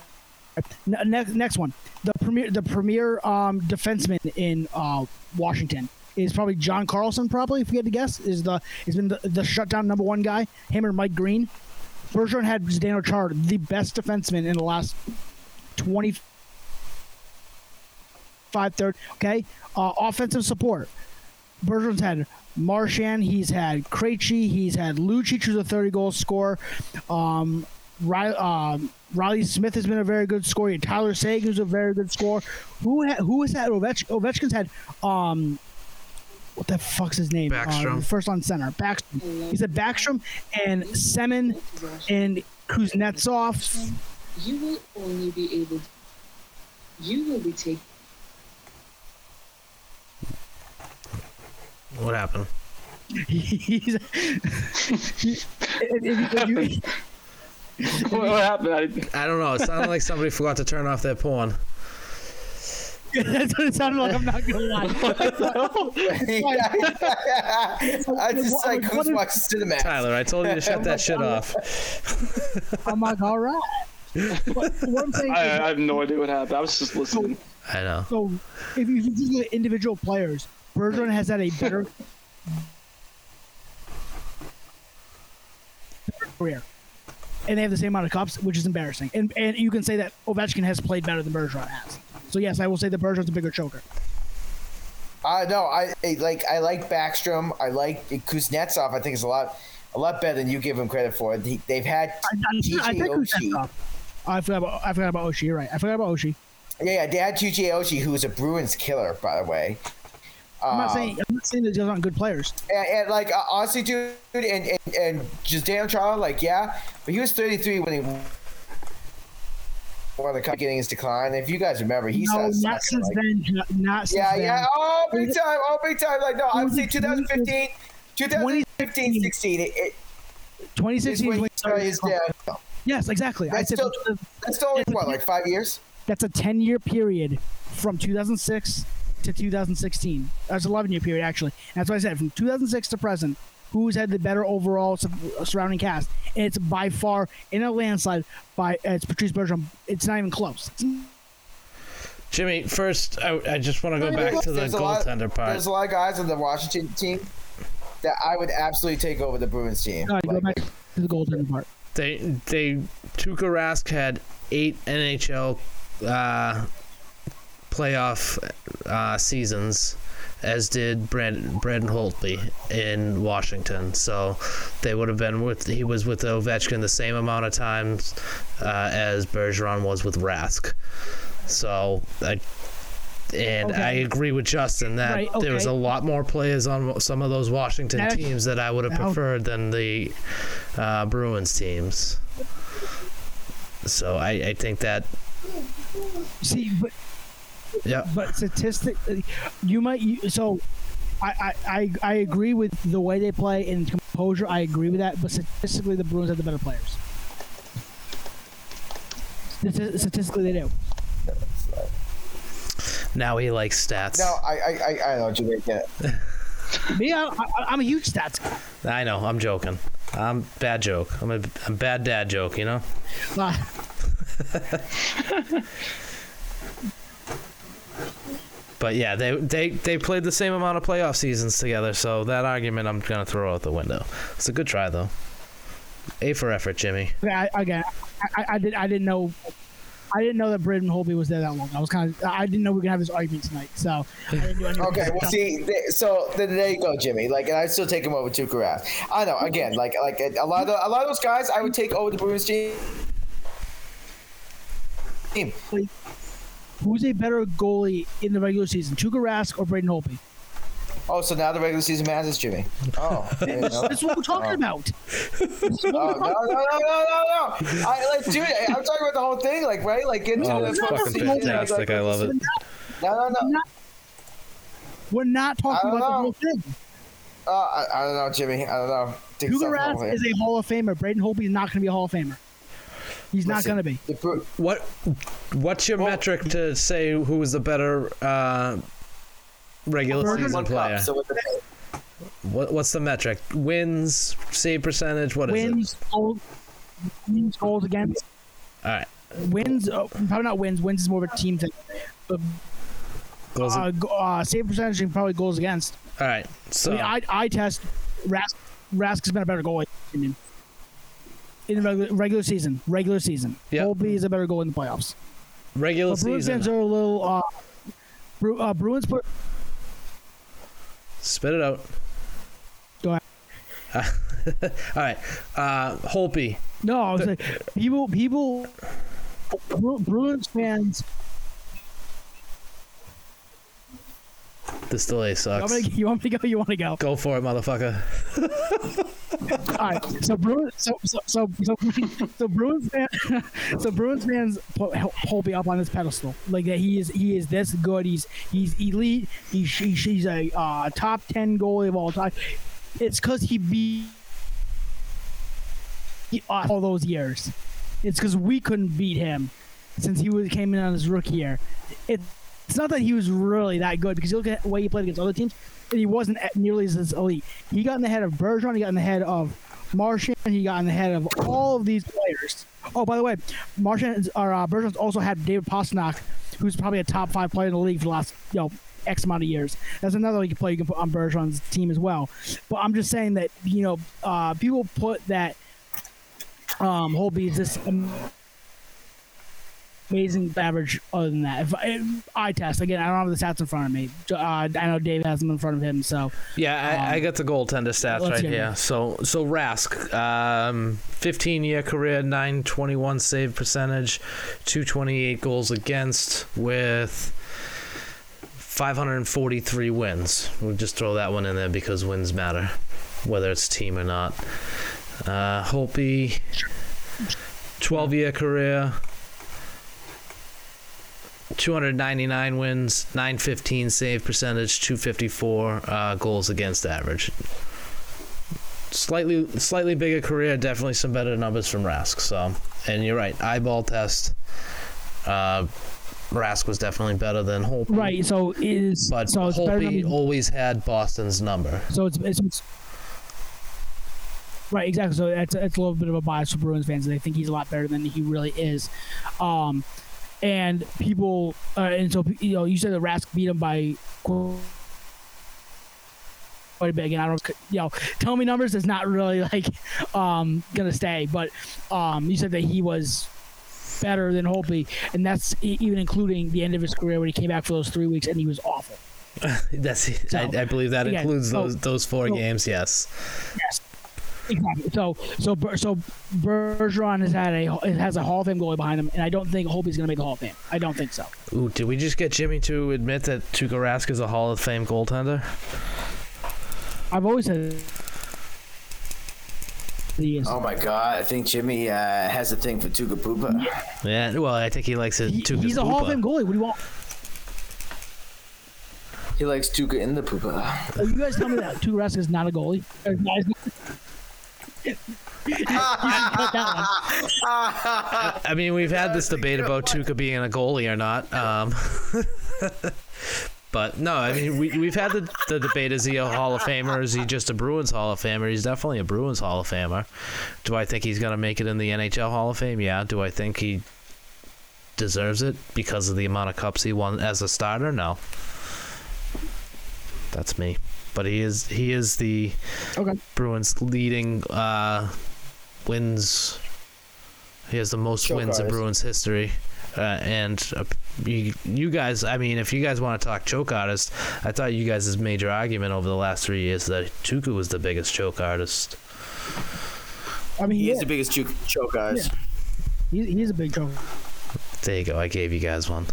Speaker 5: next? Next one, the premier, the premier um, defenseman in uh, Washington is probably John Carlson. Probably, if we had to guess, is the has been the, the shutdown number one guy. Him or Mike Green. Bergeron had Zdeno Chara, the best defenseman in the last twenty five third. Okay, uh, offensive support. Bergeron's had Marchand. He's had Krejci. He's had Lucic, who's a thirty goal scorer. Um, Riley, um, Reilly Smith has been a very good scorer. Tyler Seguin's a very good scorer. Who ha- who has had Ovech- Ovechkin's had um what the fuck's his name?
Speaker 7: Backstrom.
Speaker 5: Uh, first on center. Backstrom. He said Backstrom and Semin and Kuznetsov.
Speaker 8: You will only be able. To, You will be taking.
Speaker 7: What happened?
Speaker 5: He's, if, if, if you,
Speaker 6: what, what happened? I,
Speaker 7: I don't know. It sounded like somebody forgot to turn off their porn.
Speaker 5: that's what it sounded like. I'm not gonna lie.
Speaker 4: I just like
Speaker 5: What
Speaker 4: who's
Speaker 5: is-
Speaker 4: watching Cinemax.
Speaker 7: Tyler, I told you to shut that shit off.
Speaker 5: I'm like, all right. What, what I'm saying
Speaker 6: I,
Speaker 5: is,
Speaker 6: I have no idea what happened. I was just listening.
Speaker 7: I know.
Speaker 5: so if you just look at individual players, Bergeron has had a better career, and they have the same amount of cups, which is embarrassing. And and you can say that Ovechkin has played better than Bergeron has. So yes, I will say that Bergeron's a bigger choker.
Speaker 4: Uh, no, I, I like I like Backstrom. I like Kuznetsov. I think is a lot a lot better than you give him credit for. He, they've had
Speaker 5: I, I, I think
Speaker 4: Oshie.
Speaker 5: Kuznetsov. I forgot about I forgot about Oshie. You're right. I forgot about Oshie.
Speaker 4: Yeah, yeah, they had TJ Oshie, who was a Bruins killer, by the way.
Speaker 5: I'm not
Speaker 4: Um,
Speaker 5: saying I'm not saying that those aren't good players.
Speaker 4: And, and like uh, honestly, dude, and and, and just damn Charles, like yeah, but he was 33 when he won the cup, getting his decline. If you guys remember, he's
Speaker 5: no,
Speaker 4: not,
Speaker 5: not since
Speaker 4: like,
Speaker 5: then. Not since
Speaker 4: Yeah,
Speaker 5: then.
Speaker 4: yeah. Oh, big time. Oh, big time. Like no, I would say 2015, 2015, 16. It, it, is
Speaker 5: 2016
Speaker 4: when
Speaker 5: is
Speaker 4: he
Speaker 5: when he
Speaker 4: started his down.
Speaker 5: Yes, exactly. I
Speaker 4: That's
Speaker 5: said
Speaker 4: still- That's still only what, like five years?
Speaker 5: that's a 10 year period from 2006 to 2016. That's 11 year period actually. And that's what I said from 2006 to present. Who's had the better overall su- surrounding cast? And it's by far in a landslide by uh, it's Patrice Bergeron. It's not even close.
Speaker 7: Jimmy, first, I, I just want to go back to the
Speaker 4: There's lot-
Speaker 7: goaltender part.
Speaker 4: There's a lot of guys on the Washington team that I would absolutely take over the Bruins team.
Speaker 5: No, you go back to the goaltending part.
Speaker 7: They they Tuukka Rask had eight NHL uh, playoff uh, seasons, as did Brandon Brandon Holtby in Washington. So they would have been with he was with Ovechkin the same amount of times uh, as Bergeron was with Rask. So I. And
Speaker 5: Okay.
Speaker 7: I agree with Justin that
Speaker 5: Right,
Speaker 7: there was a lot more players on some of those Washington teams that I would have preferred than the uh, Bruins teams. So I, I think that
Speaker 5: See, but
Speaker 7: yeah
Speaker 5: but statistically, you might so. I, I, I, I agree with the way they play and composure. I agree with that, but statistically, the Bruins have the better players. Statistically, they do.
Speaker 7: now he likes stats.
Speaker 4: No, I, I, I, I know, Jimmy. Yeah.
Speaker 5: Me, I, I, I'm a huge stats guy.
Speaker 7: I know I'm joking. I'm bad joke. I'm a I'm bad dad joke. You know.
Speaker 5: Uh,
Speaker 7: But yeah, they they they played the same amount of playoff seasons together. So that argument I'm gonna throw out the window. It's a good try though. A for effort, Jimmy.
Speaker 5: I, again, I, I, I did I didn't know. I didn't know that Braden Holtby was there that long. I was kind of I didn't know we were gonna have this argument tonight. So I didn't do.
Speaker 4: Okay, well, see, th- so then there you go, Jimmy. Like, and I still take him over Tuukka Rask. I know. Again, like, like a lot of the, a lot of those guys, I would take over the Bruins team. Team.
Speaker 5: Who's a better goalie in the regular season, Tuukka Rask or Braden Holtby?
Speaker 4: Oh, so now the regular season matters, Jimmy. Oh, I didn't.
Speaker 5: That's what we're talking about. That's what
Speaker 4: Oh,
Speaker 5: we're
Speaker 4: no, no, no, no, no, no. I, like, dude, I'm talking about the whole thing, like, right? Like, get to
Speaker 7: Oh,
Speaker 4: the
Speaker 7: that's
Speaker 4: fucking
Speaker 7: fucking
Speaker 4: season, like,
Speaker 7: fantastic. I love it.
Speaker 4: No, no, no.
Speaker 5: We're not, talking
Speaker 4: I don't
Speaker 5: about the whole thing.
Speaker 4: Uh, I, I don't know, Jimmy. I don't know. Think
Speaker 5: Tuukka Rask is a Hall of Famer. Braden Holtby is not going to be a Hall of Famer. He's not going to be.
Speaker 4: the
Speaker 7: What what's your
Speaker 4: Well-
Speaker 7: metric to say who is the better uh, regular
Speaker 5: Bergeron
Speaker 7: season player?
Speaker 4: cup, so what
Speaker 7: what's the metric? Wins, save percentage. What is
Speaker 5: Wins, goals, wins, goals against.
Speaker 7: All right.
Speaker 5: Wins, uh, probably not wins. Wins is more of a team thing. But,
Speaker 7: Goals.
Speaker 5: uh, go- uh, save percentage and probably goals against.
Speaker 7: all right. So
Speaker 5: I mean, I, I test Rask. Rask has been a better goalie in my opinion. In regular, regular season. Regular season.
Speaker 7: Yep.
Speaker 5: Holtby is a better goal in the playoffs.
Speaker 7: regular
Speaker 5: But Bruins
Speaker 7: season.
Speaker 5: fans are a little. Uh, Bru- uh, Bruins put
Speaker 7: Spit it out.
Speaker 5: Go ahead.
Speaker 7: All right. Uh, Holtby.
Speaker 5: No, I was like, people, people, Bru- Bruins fans.
Speaker 7: This delay
Speaker 5: You
Speaker 7: sucks.
Speaker 5: want, to, you want me to go? You want to go?
Speaker 7: Go for it, motherfucker.
Speaker 5: All right. So Bruins, so so so so, so Bruins fan, so Bruins fans put Holtby up on this pedestal, like that he is he is this good. He's he's elite. He's he's, he's a uh, top ten goalie of all time. It's because he beat he- all those years. It's because we couldn't beat him since he was came in on his rookie year. It, it's not that he was really that good because you look at the way he played against other teams, and he wasn't nearly as elite. He got in the head of Bergeron. He got in the head of Marchand. He got in the head of all of these players. Oh, by the way, Marchand or uh, Bergeron's also had David Pastrnak, who's probably a top five player in the league for the last you know X amount of years. That's another you can play you can put on Bergeron's team as well. But I'm just saying that you know uh, people put that um, Holtby is this amazing average. Other than that, if I, test again, I don't have the stats in front of me. Uh, I know Dave has them in front of him, so
Speaker 7: Yeah, I, I
Speaker 5: Um,
Speaker 7: got the goaltender stats right here.
Speaker 5: it.
Speaker 7: So, so Rask, um, 15 year career, 921 save percentage, 228 goals against, with 543 wins. We'll just throw that one in there because wins matter, whether it's team or not. Uh, Holtby, 12 year career. 299 wins, 915 save percentage, 254 uh, goals against average. Slightly, slightly bigger career, definitely some better numbers from Rask. So, and you're right, eyeball test. Uh, Rask was definitely better than Holtby.
Speaker 5: right. So it is
Speaker 7: But
Speaker 5: so
Speaker 7: Holtby
Speaker 5: than
Speaker 7: always had Boston's number.
Speaker 5: So it's, it's, it's right, exactly. So it's, it's a little bit of a bias for Bruins fans. They think he's a lot better than he really is. Um, and people, uh, and so you know, you said the Rask beat him by quite a bit. Again, I don't, you know, tell me numbers is not really like um gonna stay. But um, you said that he was better than Holtby, and that's even including the end of his career when he came back for those three weeks and he was awful.
Speaker 7: That's
Speaker 5: So,
Speaker 7: I, I believe that
Speaker 5: again,
Speaker 7: includes
Speaker 5: so-
Speaker 7: those those four
Speaker 5: so-
Speaker 7: games. Yes.
Speaker 5: Yes. Exactly. So so so Bergeron has had a has a Hall of Fame goalie behind him, and I don't think Holtby's going to make the Hall of Fame. I don't think so.
Speaker 7: Ooh, did we just get Jimmy to admit that Tuukka Rask is a Hall of Fame goaltender?
Speaker 5: I've always said he.
Speaker 4: Oh my god, I think Jimmy uh, has a thing for Tuga Poopa.
Speaker 7: Yeah. Well, I think he likes it.
Speaker 5: He-
Speaker 7: Tuukka's
Speaker 5: he's a Hall of. Fame goalie. What do you want?
Speaker 4: He likes Tuga in the Poopa.
Speaker 5: Oh, you guys tell me that Tuukka Rask is not a goalie.
Speaker 7: I mean, we've had this debate about Tuukka being a goalie or not. Um, but no, I mean, we, we've had the, the debate is he a Hall of Famer? Is he just a Bruins Hall of Famer? He's definitely a Bruins Hall of Famer. Do I think he's going to make it in the NHL Hall of Fame? Yeah. Do I think he deserves it because of the amount of cups he won as a starter? No. That's me. But he is he is the
Speaker 5: Okay.
Speaker 7: Bruins leading uh, wins. He has the most
Speaker 4: Choke
Speaker 7: wins in. Bruins history. Uh, and uh, you, you guys, I mean, if you guys want to talk choke artist, I thought you guys' major argument over the last three years that Tuukka was the biggest choke artist.
Speaker 5: I mean,
Speaker 4: He
Speaker 5: he
Speaker 4: is
Speaker 5: is.
Speaker 4: the biggest choke, choke guys.
Speaker 5: He's, he's a big choke.
Speaker 7: There you go. I gave you guys one.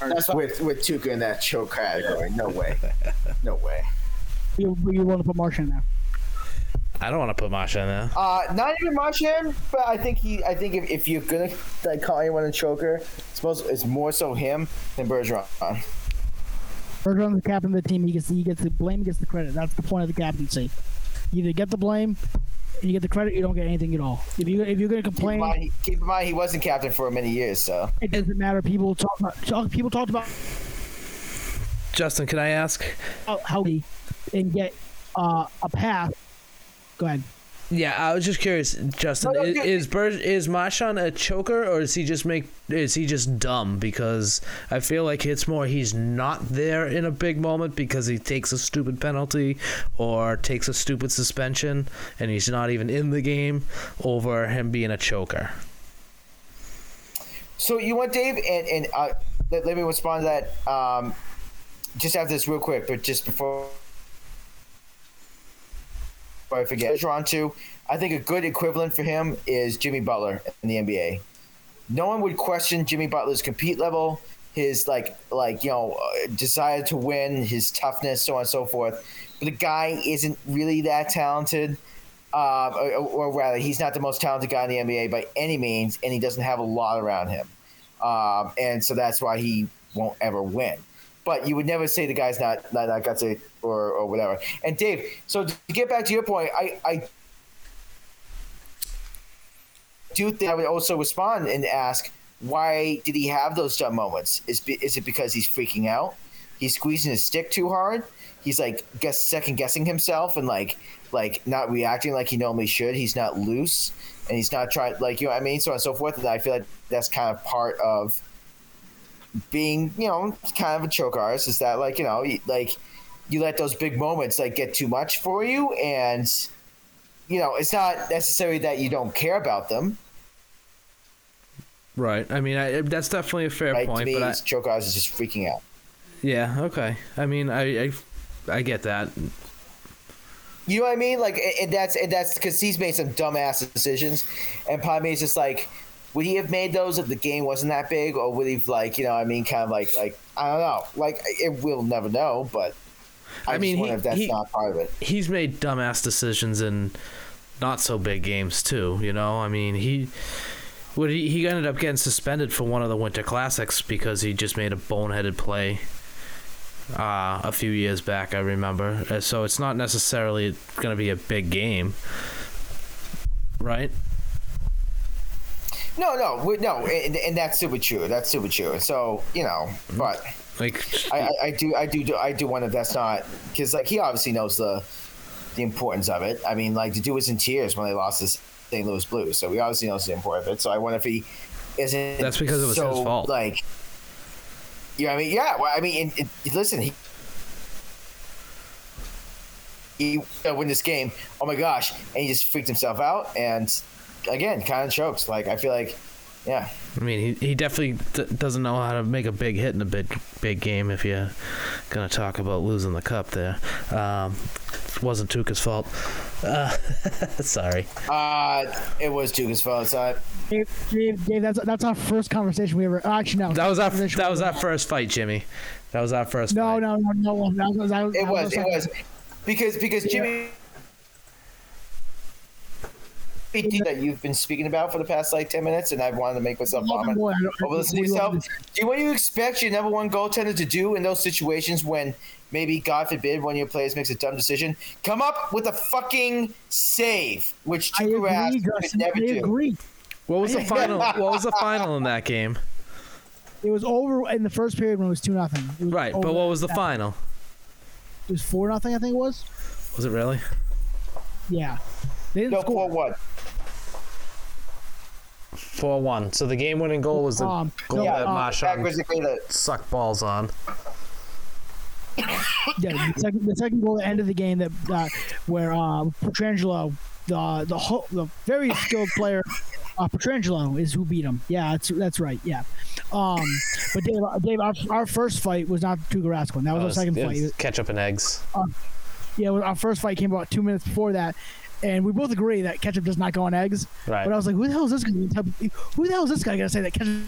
Speaker 4: That's with with Tuukka in that choke category. No way. No way.
Speaker 5: You, you want to put Marchand in there?
Speaker 7: I don't want to put Masha in there.
Speaker 4: Uh, not even Marchand, but I think he. I think if, if you're gonna like call anyone a choker, it's most it's more so him than Bergeron.
Speaker 5: Bergeron's the captain of the team. He gets he gets the blame. He gets the credit. That's the point of the captaincy. You either get the blame, and you get the credit. You don't get anything at all. If you if you're gonna
Speaker 4: Keep in,
Speaker 5: complain,
Speaker 4: mind, keep in mind he wasn't captain for many years, so
Speaker 5: it doesn't matter. People talk about talk, people talked about
Speaker 7: Justin, can I ask?
Speaker 5: how- how he and get uh, a pass. Go ahead.
Speaker 7: Yeah, I was just curious, Justin.
Speaker 4: No, no,
Speaker 7: is
Speaker 4: yeah,
Speaker 7: is, Ber- is Marchand a choker, or is he just make? Is he just dumb? Because I feel like it's more he's not there in a big moment because he takes a stupid penalty or takes a stupid suspension, and he's not even in the game over him being a choker.
Speaker 4: So you want Dave and and uh, let, let me respond to that. Um, just after this, real quick, but just before I forget. Drawn to. I think a good equivalent for him is Jimmy Butler in the NBA. No one would question Jimmy Butler's compete level, his like like you know uh, desire to win, his toughness, so on and so forth. But the guy isn't really that talented. Uh, or, or rather, he's not the most talented guy in the NBA by any means, and he doesn't have a lot around him. Um, and so that's why he won't ever win. But you would never say the guy's not not, not gutsy or, or whatever. And Dave, so to get back to your point, I, I do think I would also respond and ask why did he have those dumb moments? Is is it because he's freaking out? He's squeezing his stick too hard. He's like guess second guessing himself and like like not reacting like he normally should. He's not loose and he's not trying like you know I mean so on and so forth. And I feel like that's kind of part of being you know kind of a choke artist is that like you know like you let those big moments like get too much for you and you know it's not necessarily that you don't care about them
Speaker 7: Right. I mean, I, that's definitely a fair
Speaker 4: right to
Speaker 7: point,
Speaker 4: me
Speaker 7: but I,
Speaker 4: choke is just freaking out
Speaker 7: yeah, okay. I mean, I, I, I get that.
Speaker 4: you know what I mean like and- that's and that's because he's made some dumbass decisions and part is just like would he have made those if the game wasn't that big or would he have like you know what I mean kind of like like I don't know like it we'll never know but I,
Speaker 7: I mean, he-
Speaker 4: if that's
Speaker 7: he-
Speaker 4: not part of it
Speaker 7: He's made dumbass decisions in not so big games too. You know, I mean, he. What he, he ended up getting suspended for one of the Winter Classics because he just made a boneheaded play uh, a few years back. I remember, Uh, so it's not necessarily going to be a big game, right?
Speaker 4: no no we- no and, and that's super true that's super true so you know but
Speaker 7: Like,
Speaker 4: I, I, do I do I do wonder if that's not because like he obviously knows the the importance of it. I mean, like the dude was in tears when they lost this St. Louis Blues, so he obviously knows the importance of it. So I wonder if he isn't.
Speaker 7: That's because it was
Speaker 4: so,
Speaker 7: his fault.
Speaker 4: Like, you know, I mean, yeah. Well, I mean, listen, he. He win this game. Oh my gosh! And he just freaked himself out, and again, kind of chokes. Like I feel like, yeah,
Speaker 7: I mean, he, he definitely d- doesn't know how to make a big hit in a big big game. If you're gonna talk about losing the cup, there um, wasn't Tuukka's fault. Uh, sorry.
Speaker 4: uh, it was Tuukka's fault. So
Speaker 5: Dave, Dave, Dave, that's that's our first conversation we ever. Actually, no.
Speaker 7: That was our that was our first fight, Jimmy. That was our first.
Speaker 5: No,
Speaker 7: fight.
Speaker 5: no, no, no. That was, that was,
Speaker 4: It
Speaker 5: that
Speaker 4: was. It was
Speaker 5: second-
Speaker 4: because because Jimmy. Thing That you've been speaking about for the past like ten minutes, and I've wanted to make myself vomit
Speaker 5: Boy, I don't-
Speaker 4: over listening to yourself. Do what do you expect your number one goaltender to do in those situations when maybe, God forbid, one of your players makes a dumb decision? Come up with a fucking save, which
Speaker 5: I
Speaker 4: Tuukka
Speaker 5: agree,
Speaker 4: Rask could never
Speaker 5: I
Speaker 4: do.
Speaker 5: agree.
Speaker 7: What was the final? What was the final in that game?
Speaker 5: It was over in the first period when it was two nothing.
Speaker 7: Right, but what was the final?
Speaker 5: It was four nothing. I think it was.
Speaker 7: Was it really?
Speaker 5: Yeah. They didn't
Speaker 4: No,
Speaker 5: score.
Speaker 4: for what?
Speaker 7: Four one. So the game winning goal was the
Speaker 5: Um,
Speaker 7: goal
Speaker 5: no,
Speaker 7: that
Speaker 5: uh,
Speaker 7: Marchand
Speaker 4: Basically, the
Speaker 7: sucked balls on.
Speaker 5: Yeah, the second, the second goal at the end of the game that uh, where uh, Pietrangelo, the the ho- the very skilled player, uh, Pietrangelo is who beat him. Yeah, that's that's right. Yeah, um, but Dave, uh, Dave, our, our first fight was not Tuukka Rask one. That was
Speaker 7: It
Speaker 5: our
Speaker 7: was-
Speaker 5: second
Speaker 7: it
Speaker 5: fight.
Speaker 7: was ketchup and eggs.
Speaker 5: Yeah, well, our first fight came about two minutes before that, and we both agree that ketchup does not go on eggs.
Speaker 7: Right.
Speaker 5: But I was like, who the hell is this guy? Who the hell is this guy gonna say that ketchup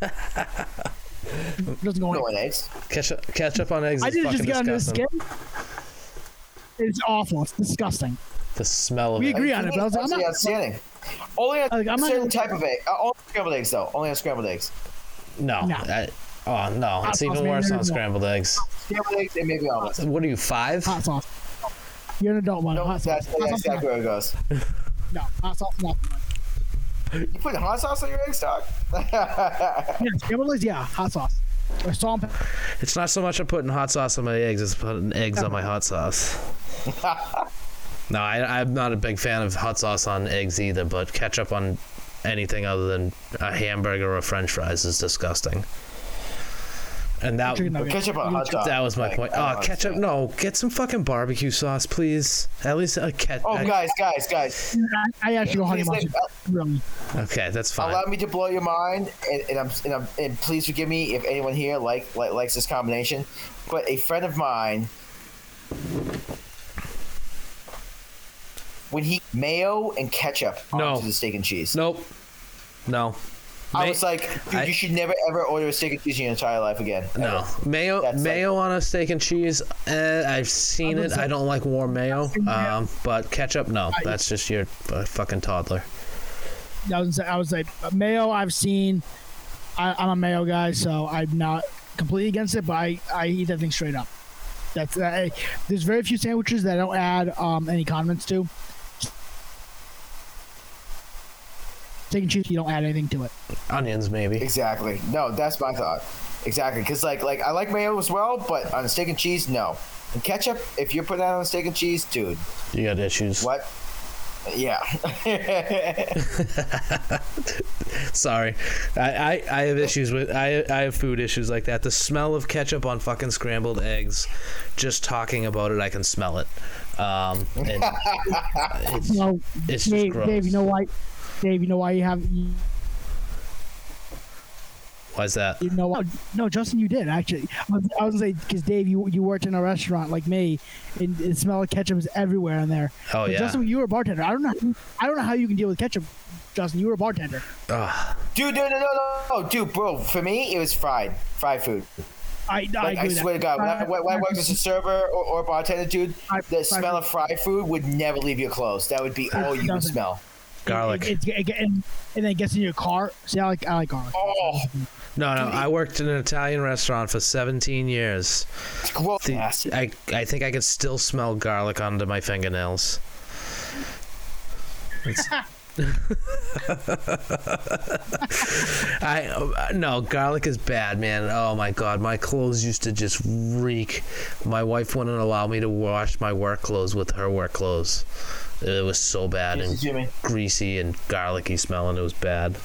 Speaker 5: doesn't go on?
Speaker 4: no
Speaker 5: eggs?
Speaker 4: eggs.
Speaker 7: Ketchup, ketchup on eggs
Speaker 5: I didn't just get under his
Speaker 7: disgusting.
Speaker 5: skin. It's awful. It's disgusting.
Speaker 7: The smell of
Speaker 5: We
Speaker 7: it.
Speaker 5: agree on it, but I was like, I'm not.
Speaker 4: outstanding. Only on
Speaker 5: Like, I'm not
Speaker 4: certain
Speaker 5: gonna-
Speaker 4: type of egg. Uh, only scrambled eggs, though. Only on scrambled eggs.
Speaker 7: No.
Speaker 5: No.
Speaker 7: I- oh no, it's even worse on scrambled eggs.
Speaker 4: Scrambled eggs and maybe omelets.
Speaker 7: What are you five?
Speaker 5: Hot sauce. You're an adult, one.
Speaker 4: No,
Speaker 5: hot
Speaker 4: that's,
Speaker 5: sauce. Hot
Speaker 4: that's
Speaker 5: sauce
Speaker 4: exactly where it goes.
Speaker 5: no, hot sauce. No.
Speaker 4: You putting hot sauce on your eggs, dog?
Speaker 5: Yeah, scrambled. Yeah, hot sauce. Or salt. and pepper.
Speaker 7: It's not so much I'm putting hot sauce on my eggs; it's putting eggs on my hot sauce. no, I, I'm not a big fan of hot sauce on eggs either. But ketchup on anything other than a hamburger or French fries is disgusting. And that
Speaker 5: Chicken nugget.
Speaker 4: Ketchup on hot dog.
Speaker 7: that was my
Speaker 4: Like,
Speaker 7: point. Oh, ketchup!
Speaker 4: understand.
Speaker 7: No, get some fucking barbecue sauce, please. At least a ketchup.
Speaker 4: Oh, guys, guys, guys.
Speaker 5: I, I actually go honey mustard.
Speaker 7: Okay, that's fine.
Speaker 4: Allow me to blow your mind, and, and I'm and I'm and please forgive me if anyone here like, like likes this combination. But a friend of mine when he mayo and ketchup
Speaker 7: No.
Speaker 4: onto the steak and cheese.
Speaker 7: Nope. No.
Speaker 4: I was like, dude,
Speaker 7: I-
Speaker 4: you should never ever order a steak and cheese in your entire life again.
Speaker 7: No mayo,
Speaker 4: That's like-
Speaker 7: mayo on a steak and cheese. Eh, I've seen
Speaker 5: I
Speaker 7: it.
Speaker 5: would say-
Speaker 7: I don't like warm mayo. Um, but ketchup, no. That's just your uh, fucking toddler.
Speaker 5: I was I was like mayo. I've seen. I, I'm a mayo guy, so I'm not completely against it, but I, I eat that thing straight up. That's I, there's very few sandwiches that I don't add um, any condiments to. Steak and cheese, you don't add anything to it.
Speaker 7: Onions, maybe.
Speaker 4: Exactly. No, that's my thought. Exactly, because like like I like mayo as well, but on steak and cheese, no. And ketchup, if you're putting that on steak and cheese, dude,
Speaker 7: You got issues.
Speaker 4: what? Yeah.
Speaker 7: Sorry, I, I, I have issues with I I have food issues like that. The smell of ketchup on fucking scrambled eggs, just talking about it, I can smell it. Um, and it's,
Speaker 5: No,
Speaker 7: it's just
Speaker 5: Dave,
Speaker 7: gross.
Speaker 5: Dave, you know why? Dave, you know why you have you,
Speaker 7: Why's that?
Speaker 5: you know why? No, Justin, you did actually. I was, I was gonna say because Dave, you you worked in a restaurant like me, and the smell of ketchup is everywhere in there.
Speaker 7: Oh
Speaker 5: But
Speaker 7: yeah.
Speaker 5: Justin, you were a bartender. I don't know. I don't know how you can deal with ketchup. Justin, you were a bartender.
Speaker 7: Ugh.
Speaker 4: dude, no, no, no, no, no, dude, bro. For me, it was fried, fried food.
Speaker 5: I, I,
Speaker 4: Like, I,
Speaker 5: agree with
Speaker 4: swear to
Speaker 5: that.
Speaker 4: God, when I, when I worked as a server or, or bartender, dude,
Speaker 5: Fried-
Speaker 4: the smell
Speaker 5: food.
Speaker 4: of fried food would never leave your clothes. That would be all you would smell.
Speaker 7: Garlic.
Speaker 5: It, it, it, it, and, and then it gets in your car. See, I like I like garlic.
Speaker 4: Oh,
Speaker 7: No, no. I worked in an Italian restaurant for 17 years.
Speaker 4: it's gross.
Speaker 7: The-
Speaker 4: nasty.
Speaker 7: I I think I could still smell garlic under my fingernails. It's- I uh, no garlic is bad, man. Oh my god, my clothes used to just reek. My wife wouldn't allow me to wash my work clothes with her work clothes. It was so bad and
Speaker 4: Jimmy.
Speaker 7: greasy and garlicky smelling. It was bad.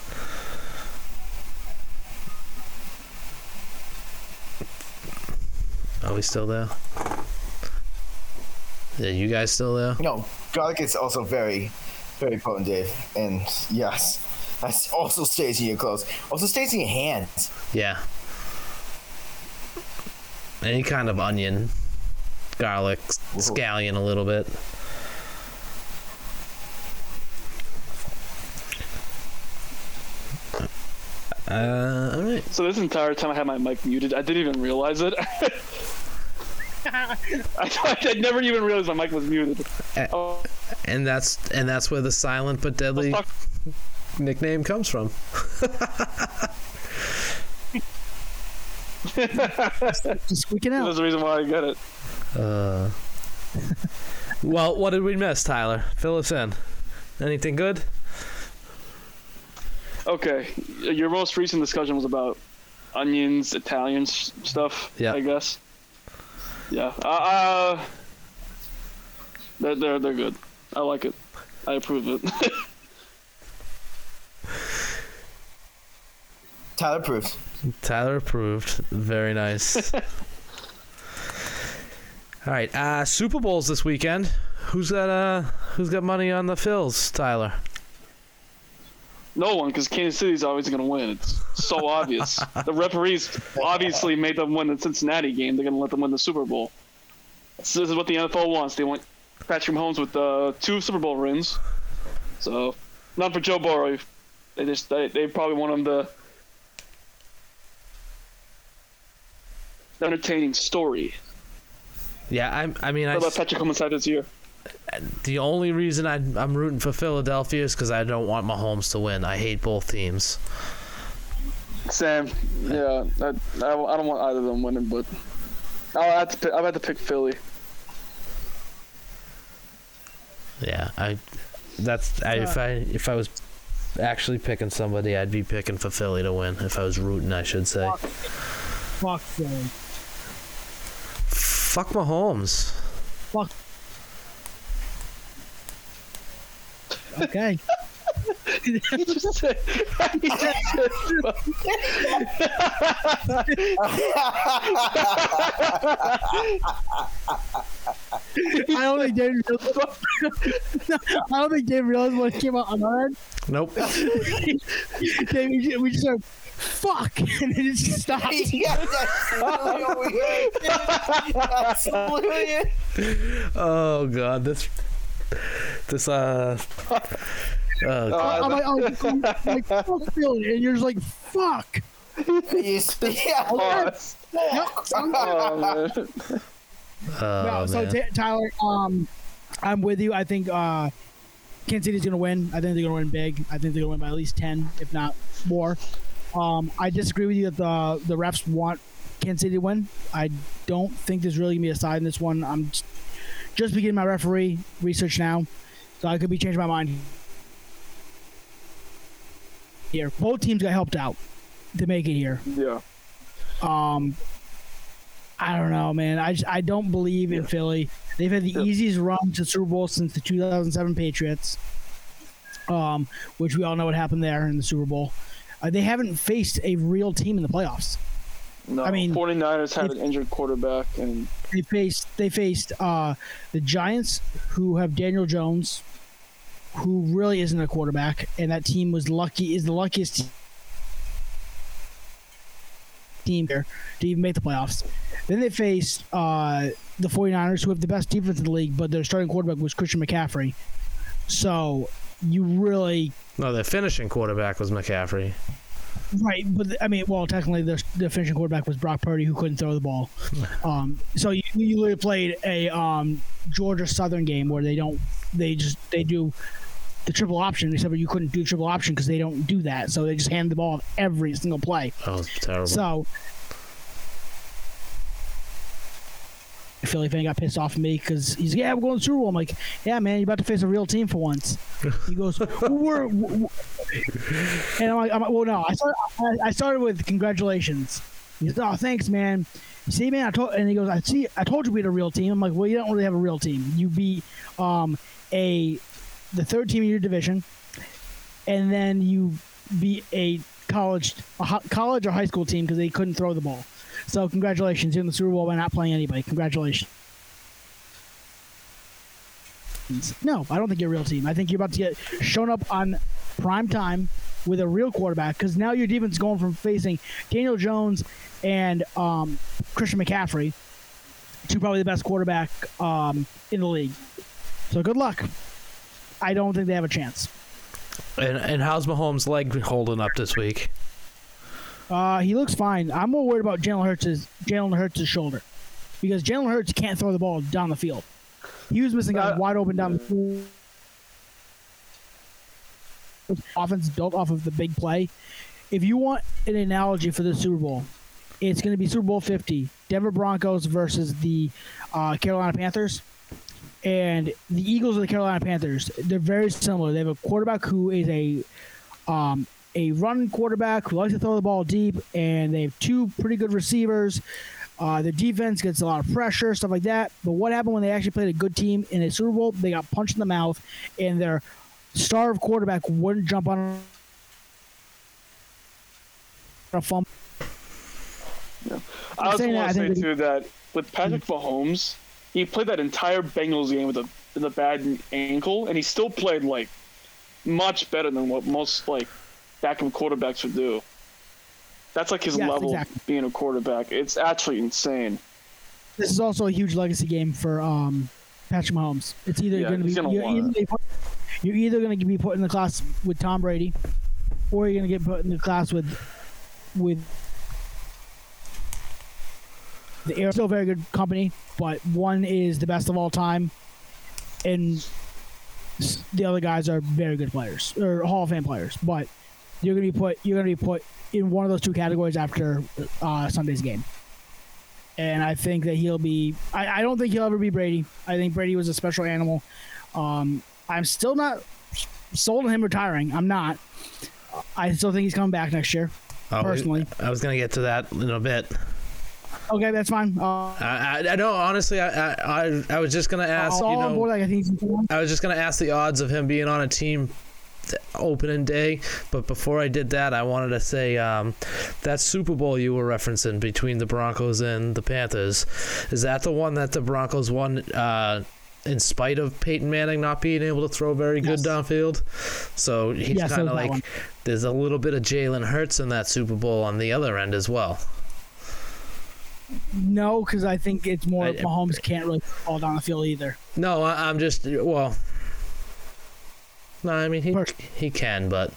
Speaker 7: Are we still there? Yeah, you guys still there?
Speaker 4: No, garlic is also very, very potent, Dave. And yes, that also stays in your clothes. Also stays in your hands.
Speaker 7: Yeah. Any kind of onion, garlic, scallion a little bit. Uh, all right.
Speaker 6: So this entire time I had my mic muted. I didn't even realize it. I thought I'd never even realized my mic was muted. Oh,
Speaker 7: And that's and that's where the silent but deadly nickname comes from.
Speaker 5: Just squeaking out.
Speaker 6: There's a reason why I get it.
Speaker 7: Uh, well, what did we miss, Tyler? Fill us in. Anything good?
Speaker 6: Okay, your most recent discussion was about onions, Italian s- stuff.
Speaker 7: Yeah.
Speaker 6: I guess. Yeah. Uh, uh they're, they're they're good. I like it. I approve it.
Speaker 4: Tyler proves.
Speaker 7: Tyler approved. Very nice. All right, uh, Super Bowls this weekend. Who's got uh, who's got money on the fills, Tyler?
Speaker 6: No one, because Kansas City's always gonna win. It's so obvious. The referees obviously made them win the Cincinnati game. They're gonna let them win the Super Bowl. This is what the NFL wants. They want Patrick Mahomes with uh, two Super Bowl rings. So, not for Joe Burrow. They just they, they probably want him to. Entertaining story.
Speaker 7: Yeah, I'm. I mean, I,
Speaker 6: What about Patrick Mahomes this year?
Speaker 7: The only reason I, I'm rooting for Philadelphia is because I don't want Mahomes to win. I hate both teams.
Speaker 6: Sam, yeah, I, I, I don't want either of them winning, but I'll have to pick, I'll have to pick Philly.
Speaker 7: Yeah, I. That's I, if I if I was actually picking somebody, I'd be picking for Philly to win. If I was rooting, I should say.
Speaker 5: Fuck Philly.
Speaker 7: Fuck Mahomes.
Speaker 5: Fuck. Okay.
Speaker 6: He just said, he just said,
Speaker 5: I don't think Dave realized. I don't think Dave realized what came out on our end.
Speaker 7: Nope.
Speaker 5: Dave, we just- we just heard fuck, and then it just stopped.
Speaker 4: yeah, that's literally what we heard. That's literally it.
Speaker 7: Oh god, this This uh. uh
Speaker 6: Uh,
Speaker 5: I'm like, oh, I'm like, fuck Philly, and you're just like, fuck.
Speaker 4: You see- yeah.
Speaker 6: pause.
Speaker 5: Yep. I'm-
Speaker 6: Oh, man.
Speaker 7: oh,
Speaker 5: no, so
Speaker 7: man.
Speaker 5: Tyler, um, I'm with you. I think uh, Kansas City's gonna win. I think they're gonna win big. I think they're gonna win by at least ten, if not more. Um, I disagree with you that the the refs want Kansas City to win. I don't think there's really gonna be a side in this one. I'm just, beginning my referee research now, so I could be changing my mind here. Both teams got helped out to make it here.
Speaker 6: yeah.
Speaker 5: Um, I don't know, man. I just, I don't believe in Philly. They've had the
Speaker 6: Yeah.
Speaker 5: easiest run to Super Bowl since the 2007 Patriots. Um, which we all know what happened there in the Super Bowl. Uh, they haven't faced a real team in the playoffs.
Speaker 6: No,
Speaker 5: I mean,
Speaker 6: 49ers had
Speaker 5: if-
Speaker 6: an injured quarterback, and
Speaker 5: They faced they faced uh, the Giants, who have Daniel Jones, who really isn't a quarterback, and that team was lucky is the luckiest team here to even make the playoffs. Then they faced uh, the 49ers, who have the best defense in the league, but their starting quarterback was Christian McCaffrey. So you really
Speaker 7: no, their finishing quarterback was McCaffrey.
Speaker 5: Right, but I mean, well, technically, the, the finishing quarterback was Brock Purdy, who couldn't throw the ball. Um, so you, you literally played a um, Georgia Southern game where they don't, they just they do the triple option, except you couldn't do triple option because they don't do that. So they just hand the ball every single play.
Speaker 7: That was terrible.
Speaker 5: So a Philly fan got pissed off at me because he's yeah we're going to Super Bowl. I'm like yeah man you're about to face a real team for once. He goes we're, we and I'm like, I'm like well no I started I, I started with congratulations. He goes oh thanks man. See man I told and he goes I see I told you we had a real team. I'm like well you don't really have a real team. You beat um a the third team in your division and then you beat a college a college or high school team because they couldn't throw the ball. So congratulations, you're in the Super Bowl by not playing anybody. Congratulations. No, I don't think you're a real team. I think you're about to get shown up on prime time with a real quarterback because now your defense is going from facing Daniel Jones and um, Christian McCaffrey to probably the best quarterback um, in the league. So good luck. I don't think they have a chance.
Speaker 7: and and how's Mahomes' leg holding up this week?
Speaker 5: Uh, he looks fine. I'm more worried about Jalen Hurts' Jalen Hurts' shoulder because Jalen Hurts can't throw the ball down the field. He was missing guys
Speaker 6: Uh,
Speaker 5: wide open down the field. Offense built off of the big play. If you want an analogy for the Super Bowl, it's going to be Super Bowl 50, Denver Broncos versus the uh, Carolina Panthers. And the Eagles and the Carolina Panthers, they're very similar. They have a quarterback who is a um, a run quarterback who likes to throw the ball deep, and they have two pretty good receivers. Uh, their defense gets a lot of pressure, stuff like that. But what happened when they actually played a good team in a Super Bowl? They got punched in the mouth, and their star of quarterback wouldn't jump on a fumble.
Speaker 6: I also want to say
Speaker 5: that-
Speaker 6: too that with Patrick Mahomes, he played that entire Bengals game with a with a bad ankle, and he still played like much better than what most like backup quarterbacks would do. That's like his
Speaker 5: Yes,
Speaker 6: level
Speaker 5: exactly.
Speaker 6: being a quarterback. It's actually insane.
Speaker 5: This is also a huge legacy game for um, Patrick Mahomes. It's either
Speaker 6: Yeah,
Speaker 5: going to be
Speaker 6: gonna
Speaker 5: you're, either,
Speaker 6: it.
Speaker 5: gonna be put- you're either going to be put in the class with Tom Brady, or you're going to get put in the class with with the Air. Still very good company, but one is the best of all time, and the other guys are very good players or Hall of Fame players. But you're going to be put you're to be put in one of those two categories after uh, Sunday's game and I think that he'll be. I, I don't think he'll ever be Brady. I think Brady was a special animal. Um, I'm still not sold on him retiring. I'm not. I still think he's coming back next year.
Speaker 7: Oh,
Speaker 5: Personally.
Speaker 7: I was gonna get to that in a bit.
Speaker 5: Okay, that's fine. Uh,
Speaker 7: I, I, I know. Honestly, I, I, I, was just gonna ask.
Speaker 5: all
Speaker 7: You
Speaker 5: on board. Like I think
Speaker 7: I was just gonna ask the odds of him being on a team opening day. But before I did that, I wanted to say um, that Super Bowl you were referencing between the Broncos and the Panthers. Is that the one that the Broncos won? Uh, in spite of Peyton Manning not being able to throw very good
Speaker 5: Yes.
Speaker 7: downfield, so he's
Speaker 5: Yes,
Speaker 7: kind of like there's a little bit of Jalen Hurts in that Super Bowl on the other end as well.
Speaker 5: no, because I think it's more
Speaker 7: I-
Speaker 5: Mahomes can't really fall down the field either.
Speaker 7: No, I, I'm just well. No, I mean he he can, but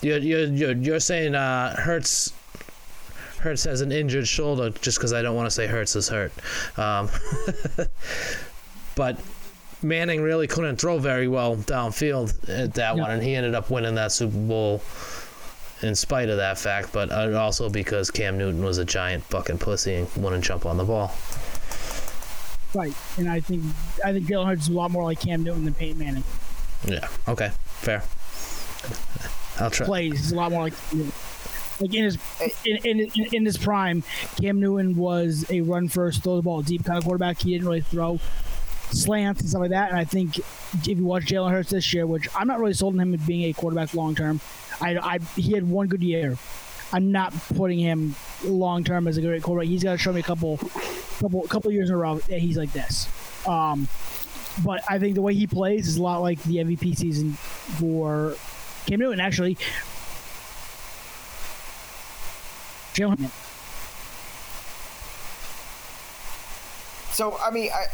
Speaker 7: you're you're you're, you're saying uh, Hurts Hurts has an injured shoulder just because I don't want to say Hurts is hurt. Um, but Manning really couldn't throw very well downfield at that one, and he ended up winning that Super Bowl in spite of that fact, but uh, also because Cam Newton was a giant fucking pussy and wouldn't jump on the ball.
Speaker 5: Right, and I think I think Jalen Hurts is a lot more like Cam Newton than Peyton Manning.
Speaker 7: Yeah. Okay. Fair. I'll try.
Speaker 5: Plays he's a lot more like like in his in, in, in, in his prime. Cam Newton was a run first, throw the ball deep kind of quarterback. He didn't really throw slants and stuff like that. And I think if you watch Jalen Hurts this year, which I'm not really sold on him as being a quarterback long term, I, I he had one good year. I'm not putting him long term as a great quarterback. He's got to show me a couple, couple, couple years in a row that he's like this. Um, but I think the way he plays is a lot like the MVP season for Cam Newton. Actually.
Speaker 4: So I mean, I,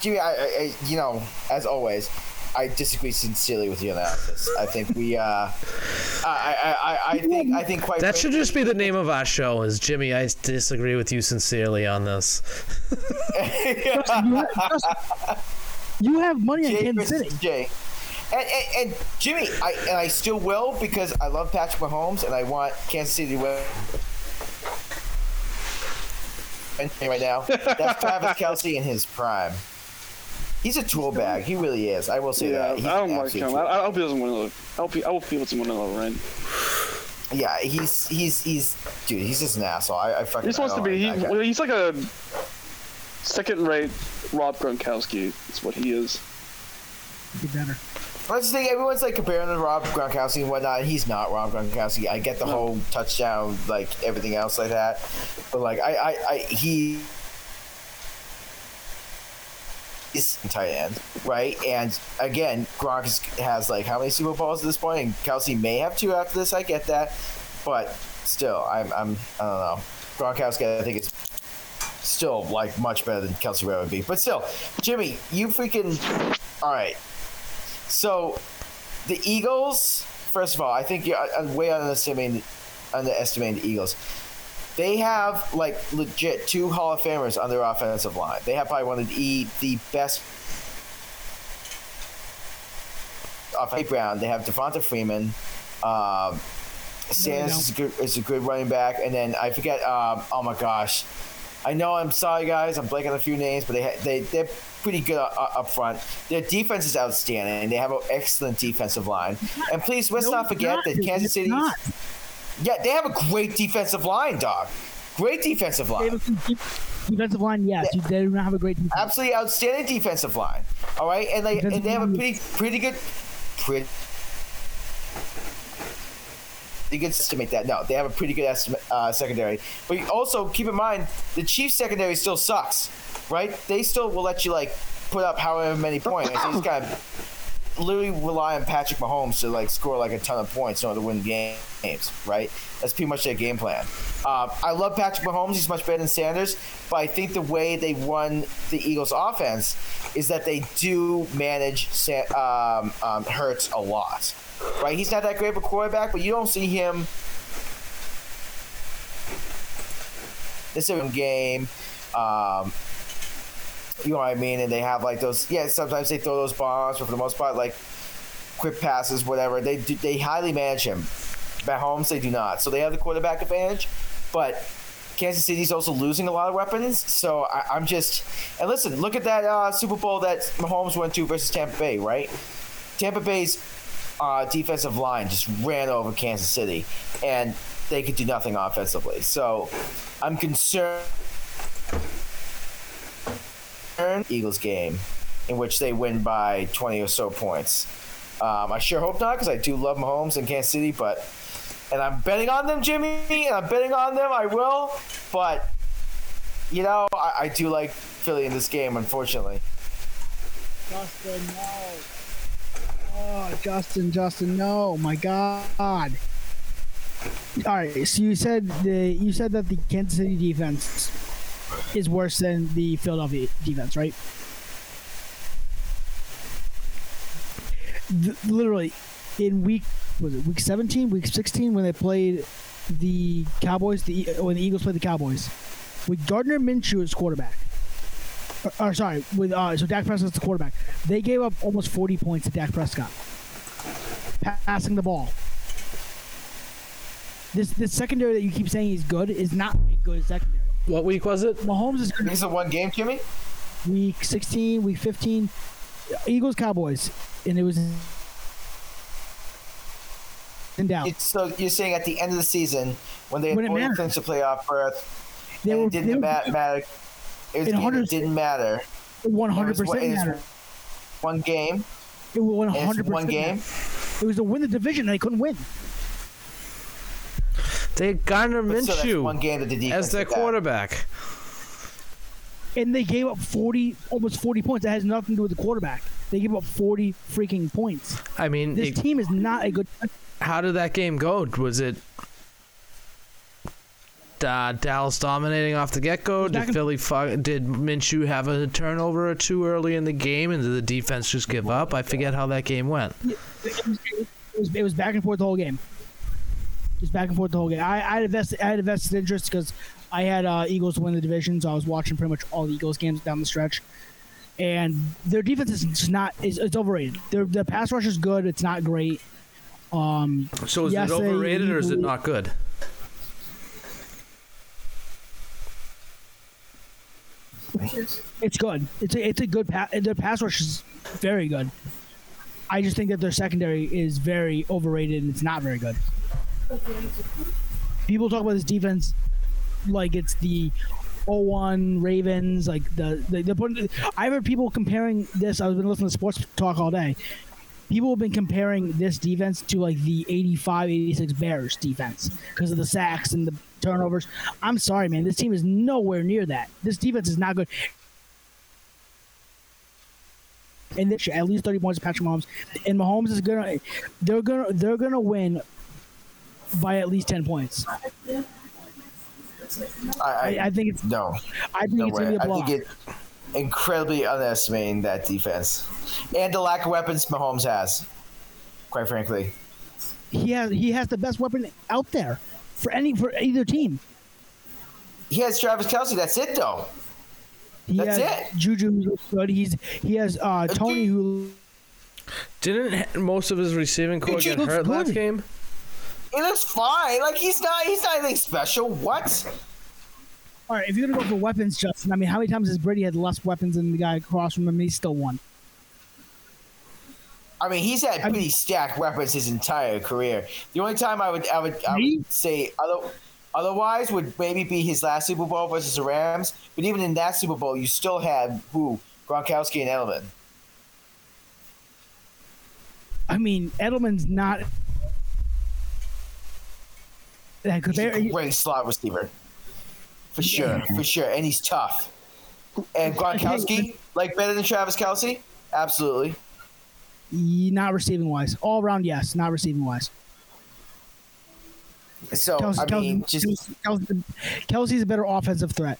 Speaker 4: Jimmy, I, I, you know, as always, I disagree sincerely with you on analysis. I think we, uh, I, I, I, I think, I think quite.
Speaker 7: That should just be the name of our show. Is Jimmy? I disagree with you sincerely on this.
Speaker 5: You have, money on
Speaker 4: Jay
Speaker 5: Kansas City.
Speaker 4: Jay. And, and, and Jimmy, I and I still will because I love Patrick Mahomes and I want Kansas City to win. Right now, that's Travis Kelce in his prime. He's a tool bag. He really is. I will say
Speaker 6: Yeah,
Speaker 4: that.
Speaker 6: I don't
Speaker 4: an
Speaker 6: like him. I, I hope he doesn't win another. I hope he, I hope he doesn't win another ring.
Speaker 4: Yeah, he's he's he's dude. He's just an asshole. I, I fucking.
Speaker 6: He just wants to be. He,
Speaker 4: like that guy.
Speaker 6: well, he's like a second-rate Rob Gronkowski. That's what he is.
Speaker 5: Be better.
Speaker 4: I just think everyone's like comparing to Rob Gronkowski and whatnot. He's not Rob Gronkowski. I get the
Speaker 6: No.
Speaker 4: whole touchdown, like everything else like that, but like I, I, I he is tight end, right? And again, Gronk has like how many Super Bowls at this point? And Kelce may have two after this. I get that, but still, I'm, I'm I don't know. Gronkowski, I think it's still like much better than Kelce Ray would be. But still, Jimmy, you freaking all right. So, the Eagles. First of all, I think you're uh, way underestimating underestimating the Eagles. They have like legit two Hall of Famers on their offensive line. They have probably one of the the best. Off Brown, they have Devonta Freeman. Um, Sanders is a, good, is a good running back, and then I forget. Um, oh my gosh, I know. I'm sorry, guys. I'm blanking on a few names, but they ha- they they're pretty good uh, up front. Their defense is outstanding. They have an excellent defensive line. And please, let's
Speaker 5: No,
Speaker 4: not forget
Speaker 5: not,
Speaker 4: that. Kansas City. Yeah, they have a great defensive line, dog. Great defensive line.
Speaker 5: have a good defensive line, yes.
Speaker 4: Yeah.
Speaker 5: They do not have a great defense.
Speaker 4: Absolutely outstanding defensive line. All right, and they and they have a pretty pretty good pretty. You can estimate that. No, they have a pretty good estimate, uh, secondary. But also keep in mind the Chiefs secondary still sucks, right? They still will let you like put up however many points. They just kind of literally rely on Patrick Mahomes to like score like a ton of points in order to win games, right? That's pretty much their game plan. Um, I love Patrick Mahomes; he's much better than Sanders. But I think the way they run the Eagles' offense is that they do manage um, um, Hurts a lot, right? He's not that great of a quarterback, but you don't see him. This is game. Um, you know what I mean? And they have like those. Yeah, sometimes they throw those bombs, but for the most part, like quick passes, whatever. They do, they highly manage him. Mahomes, they do not. So they have the quarterback advantage, but Kansas City's also losing a lot of weapons. So I, I'm just and listen, look at that uh, Super Bowl that Mahomes went to versus Tampa Bay, right? Tampa Bay's uh, defensive line just ran over Kansas City, and they could do nothing offensively. So I'm concerned. Eagles game, in which they win by 20 or so points. Um, I sure hope not, because I do love Mahomes and Kansas City, but and I'm betting on them, Jimmy, and I'm betting on them. I will, but you know, I, I do like Philly in this game, unfortunately.
Speaker 5: Justin, no. Oh, Justin, Justin, no. My God. All right. So you said the you said that the Kansas City defense is worse than the Philadelphia defense, right? literally in week was it week 17, week 16 when they played the Cowboys, the when the Eagles played the Cowboys, with Gardner Minshew as quarterback. Or, or sorry, with uh, so Dak Prescott's the quarterback. They gave up almost 40 points to Dak Prescott passing the ball. This this secondary that you keep saying is good is not a good secondary.
Speaker 7: What week was it?
Speaker 5: Mahomes is
Speaker 4: This is a one game, Kimmy.
Speaker 5: week 16, week 15, Eagles Cowboys, and it was in doubt.
Speaker 4: It's, so you're saying at the end of the season when they had
Speaker 5: When it
Speaker 4: only
Speaker 5: mattered.
Speaker 4: clinched the playoff berth,
Speaker 5: They
Speaker 4: and
Speaker 5: were
Speaker 4: it didn't
Speaker 5: they were-
Speaker 4: matter. It was
Speaker 5: In
Speaker 4: game that
Speaker 5: 100
Speaker 4: didn't matter.
Speaker 5: 100
Speaker 4: It was-
Speaker 5: percent
Speaker 4: it is
Speaker 5: matter.
Speaker 4: One game.
Speaker 5: It was
Speaker 4: one hundred
Speaker 5: percent.
Speaker 4: one game.
Speaker 5: It was to win the division, and they couldn't win.
Speaker 7: They had Gardner
Speaker 4: But still, that's one
Speaker 7: Minshew
Speaker 4: game that the defense
Speaker 7: as their
Speaker 4: did that.
Speaker 7: quarterback.
Speaker 5: And they gave up 40, almost 40 points. That has nothing to do with the quarterback. They gave up 40 freaking points.
Speaker 7: I mean,
Speaker 5: This
Speaker 7: it-
Speaker 5: team is not a good.
Speaker 7: how did that game go? Was it uh, Dallas dominating off the get go?
Speaker 5: Back
Speaker 7: Did
Speaker 5: and-
Speaker 7: Philly fu- did Minshew have a turnover or two early in the game, and did the defense just give up? I forget how that game went.
Speaker 5: It was, it was, it was back and forth the whole game. Just back and forth the whole game. I, I had a vested, I had vested interest because I had uh, Eagles win the division, so I was watching pretty much all the Eagles games down the stretch. And their defense is just not is it's overrated. Their the pass rush is good. It's not great. Um,
Speaker 7: So is
Speaker 5: Yes,
Speaker 7: it
Speaker 5: they-
Speaker 7: overrated or is it not good?
Speaker 5: it's good. It's a, it's a good pass. Their pass rush is very good. I just think that their secondary is very overrated and it's not very good. People talk about this defense like it's the 01 Ravens, like the, the, the I've heard people comparing this. I've been listening to sports talk all day. People have been comparing this defense to like the 85 86 Bears defense because of the sacks and the turnovers. I'm sorry, man. This team is nowhere near that. This defense is not good. And this at least 30 points Patrick Mahomes. And Mahomes is gonna they're gonna they're gonna win by at least 10 points.
Speaker 4: I, I,
Speaker 5: I, I think it's
Speaker 4: no,
Speaker 5: I think
Speaker 4: no
Speaker 5: it's gonna
Speaker 4: way.
Speaker 5: be a
Speaker 4: I
Speaker 5: blowout.
Speaker 4: think it incredibly underestimating that defense and the lack of weapons Mahomes has. Quite frankly,
Speaker 5: he has he has the best weapon out there for any for either team.
Speaker 4: he has Travis Kelce. That's it, though.
Speaker 5: He
Speaker 4: That's
Speaker 5: has
Speaker 4: it.
Speaker 5: Juju who's good. He's he has uh, Toney who
Speaker 7: Didn't most of his receiving corps
Speaker 5: He
Speaker 7: get
Speaker 5: looks
Speaker 7: hurt last game?
Speaker 4: He looks fine. Like he's not. He's not anything special. What?
Speaker 5: All right, if you're gonna go for weapons, Justin, I mean, how many times has Brady had less weapons than the guy across from him? and He still won.
Speaker 4: I mean, he's had pretty stacked weapons his entire career. The only time I would, I would, I
Speaker 5: Me?
Speaker 4: would say other, otherwise would maybe be his last Super Bowl versus the Rams. But even in that Super Bowl, you still had who Gronkowski and Edelman.
Speaker 5: I mean, Edelman's not. That
Speaker 4: He's a great slot receiver, for sure, for sure, and he's tough. And Gronkowski, like better than Travis Kelce, absolutely.
Speaker 5: not receiving wise. All around, yes. Not receiving wise.
Speaker 4: So
Speaker 5: Kelce,
Speaker 4: I mean,
Speaker 5: Kelce,
Speaker 4: just
Speaker 5: Kelce, Kelce's a better offensive threat.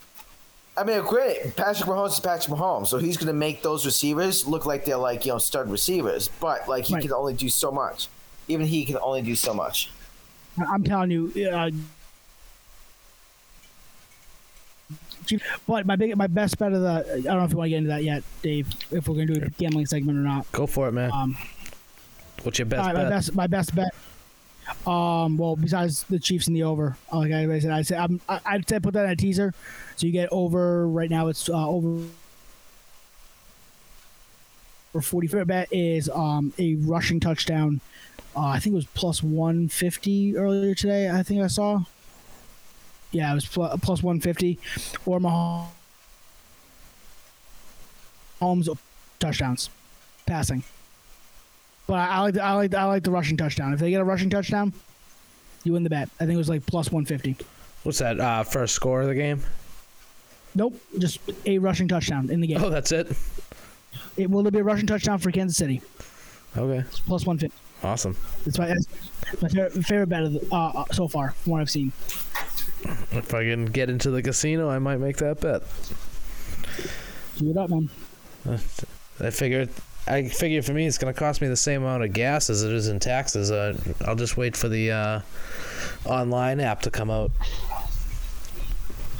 Speaker 4: I mean, granted, Patrick Mahomes is Patrick Mahomes, so he's going to make those receivers look like they're like you know stud receivers. But like he
Speaker 5: Right.
Speaker 4: can only do so much. Even he can only do so much.
Speaker 5: I'm telling you. Uh, but my big, my best bet of the. I don't know if you want to get into that yet, Dave. If we're gonna do a gambling segment or not.
Speaker 7: Go for it, man.
Speaker 5: Um,
Speaker 7: What's your best
Speaker 5: right,
Speaker 7: bet?
Speaker 5: my best, my best bet. Um, well, besides the Chiefs and the over, like I said, I said I'm, I, I'd say put that in a teaser, so you get over. Right now, it's uh, over. For forty, favorite bet is um a rushing touchdown. Uh, I think it was plus one fifty earlier today. I think I saw. Yeah, it was pl- plus one fifty, or Mahomes touchdowns, passing. But I, I like the, I like the, I like the rushing touchdown. If they get a rushing touchdown, you win the bet. I think it was like plus one fifty.
Speaker 7: What's that? Uh, first score of the game?
Speaker 5: Nope, just a rushing touchdown in the game.
Speaker 7: Oh, that's it.
Speaker 5: It will there be a rushing touchdown for Kansas City?
Speaker 7: Okay,
Speaker 5: It's plus one fifty.
Speaker 7: Awesome.
Speaker 5: It's my that's my favorite, favorite bet of the, uh, uh, so far from what I've seen.
Speaker 7: If I can get into the casino, I might make that bet.
Speaker 5: Do it up, man.
Speaker 7: I figured I figure for me it's gonna cost me the same amount of gas as it is in taxes. Uh, I'll just wait for the uh, online app to come out.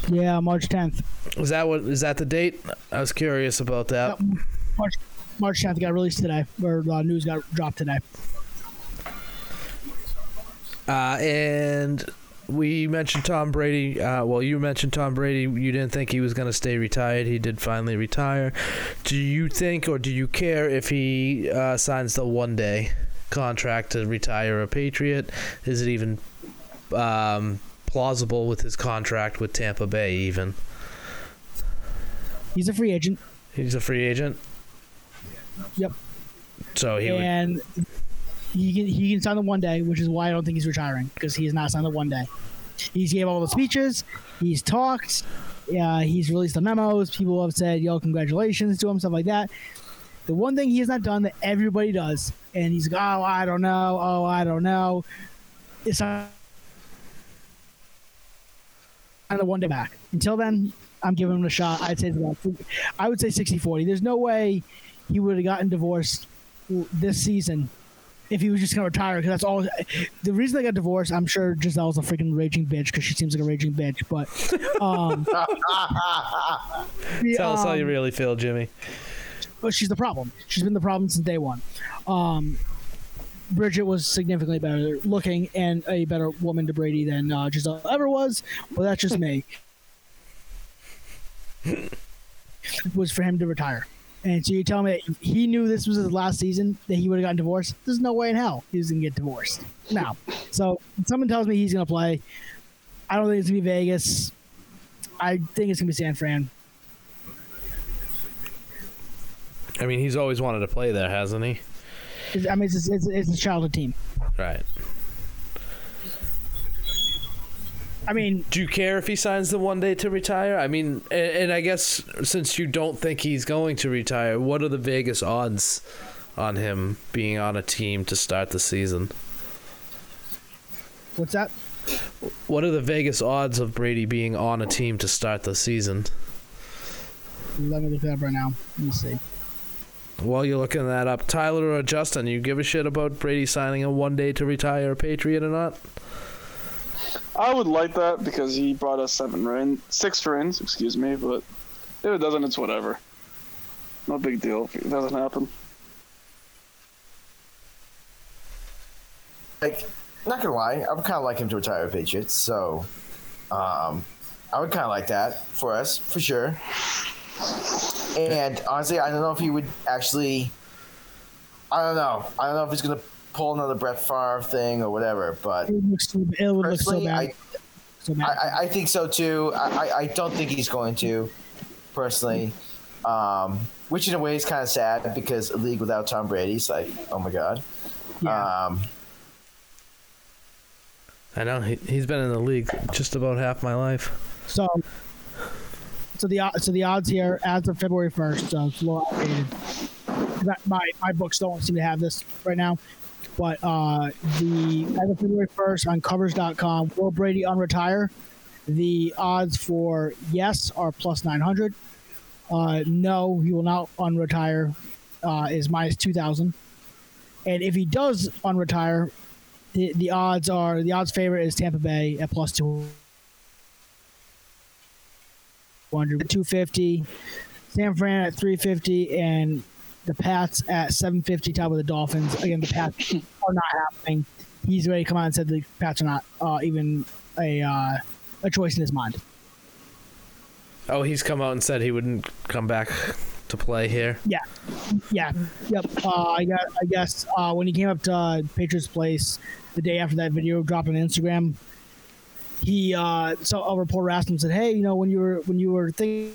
Speaker 5: Yeah, March 10th.
Speaker 7: Is that what? Is that the date? I was curious about that.
Speaker 5: March March 10th got released today, or uh, news got dropped today.
Speaker 7: Uh, and we mentioned Tom Brady. Uh, well, you mentioned Tom Brady. You didn't think he was going to stay retired. He did finally retire. Do you think, or do you care if he uh, signs the one day contract to retire a Patriot? Is it even um, plausible with his contract with Tampa Bay, even?
Speaker 5: He's a free agent.
Speaker 7: He's a free agent.
Speaker 5: Yep.
Speaker 7: So he would.
Speaker 5: He can he can sign the one day, which is why I don't think he's retiring because he has not signed the one day. He's gave all the speeches, he's talked, he's released the memos. People have said, "Yo, congratulations" to him, stuff like that. The one thing he has not done that everybody does, and he's like, "Oh, I don't know. Oh, I don't know," is sign the one day back. Until then, I'm giving him a shot. I'd say I would say 60-40. There's no way he would have gotten divorced this season if he was just going to retire because that's all. The reason they got divorced, I'm sure Gisele's a freaking raging bitch because she seems like a raging bitch. But um, the,
Speaker 7: Tell us how you
Speaker 5: um,
Speaker 7: really feel, Jimmy.
Speaker 5: but she's the problem. She's been the problem since day one. Um, Bridget was significantly better looking and a better woman to Brady than uh, Gisele ever was, but that's just me. It was for him to retire. And so you tell me that he knew this was his last season that he would have gotten divorced? There's no way in hell he was going to get divorced. Now, so someone tells me he's going to play. I don't think it's going to be Vegas. I think it's going to be San Fran.
Speaker 7: I mean, he's always wanted to play there, hasn't he?
Speaker 5: It's, I mean, it's, it's, it's a childhood team.
Speaker 7: Right.
Speaker 5: I mean,
Speaker 7: Do you care if he signs the one day to retire? I mean, and, and I guess since you don't think he's going to retire, what are the Vegas odds on him being on a team to start the season?
Speaker 5: what's that?
Speaker 7: What are the Vegas odds of Brady being on a team to start the season?
Speaker 5: Let me look that up right now. Let me see.
Speaker 7: While you're looking that up, Tyler or Justin, you give a shit about Brady signing a one day to retire a Patriot or not?
Speaker 6: I would like that because he brought us seven rings, six rings, excuse me. But if it doesn't, it's whatever. No big deal if it doesn't happen.
Speaker 4: like not gonna lie, I would kind of like him to retire with Patriots. So, um, I would kind of like that for us for sure. And honestly, I don't know if he would actually. I don't know. I don't know if he's gonna pull another Brett Favre thing or whatever. But
Speaker 5: It would look so, it would look so
Speaker 4: personally,
Speaker 5: bad.
Speaker 4: I,
Speaker 5: so
Speaker 4: I,
Speaker 5: bad.
Speaker 4: I, I think so too. I, I, I don't think he's going to, personally. Um, which in a way is kind of sad because a league without Tom Brady's like, oh my god.
Speaker 5: Yeah.
Speaker 4: Um,
Speaker 7: I know he, he's been in the league just about half my life.
Speaker 5: So, so the so the odds here as of February first, so it's a little outdated. My my books don't seem to have this right now, but uh, the as of February first on Covers.com, will Brady unretire? The odds for yes are plus nine hundred. Uh, no, he will not unretire. Uh, is minus two thousand. And if he does unretire, the, the odds are the odds favorite is Tampa Bay at plus two 200, 250, San Fran at 350, and the Pats at 750, top of the Dolphins. Again, the Pats are not happening. He's already come out and said the Pats are not uh, even a uh, a choice in his mind.
Speaker 7: Oh, he's come out and said he wouldn't come back to play here.
Speaker 5: Yeah, yeah, yep. Uh, I got. I guess uh, when he came up to uh, Patriots Place the day after that video dropped on Instagram, he uh, so a reporter asked him, said, "Hey, you know, when you were when you were thinking."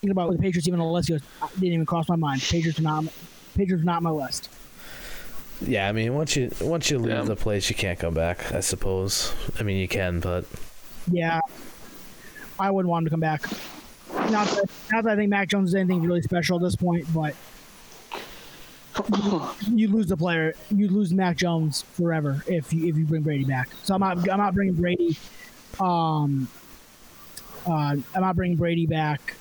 Speaker 5: Thinking about the Patriots even on the list, he goes, didn't even cross my mind. Patriots are not, Patriots are not on my list.
Speaker 7: Yeah, I mean, once you once you leave
Speaker 6: Yeah.
Speaker 7: the place, you can't come back. I suppose. I mean, you can, but
Speaker 5: Yeah, I wouldn't want him to come back. Not that, not that I think Mac Jones is anything really special at this point, but you, you lose the player, you lose Mac Jones forever if you if you bring Brady back. So I'm not I'm not bringing Brady. Um, uh, I'm not bringing Brady back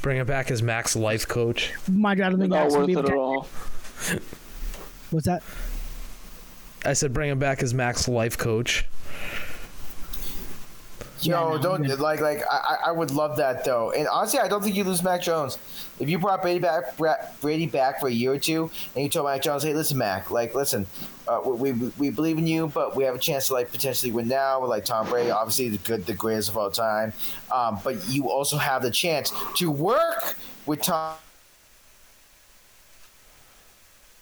Speaker 7: Bring him back as Max life coach.
Speaker 5: My God, I don't think
Speaker 6: Not
Speaker 5: Max would
Speaker 6: worth
Speaker 5: be
Speaker 6: it at all.
Speaker 5: What's that?
Speaker 7: I said bring him back as Max life coach.
Speaker 5: Yeah,
Speaker 4: Yo,
Speaker 5: no,
Speaker 4: don't like like I, I- I would love that though. And honestly, I don't think you lose Mac Jones. If you brought Brady back Brady back for a year or two, and you told Mac Jones, "Hey, listen, Mac, like listen, uh, we, we we believe in you, but we have a chance to like potentially win now with like Tom Brady, obviously the good, the greatest of all time. Um, but you also have the chance to work with Tom."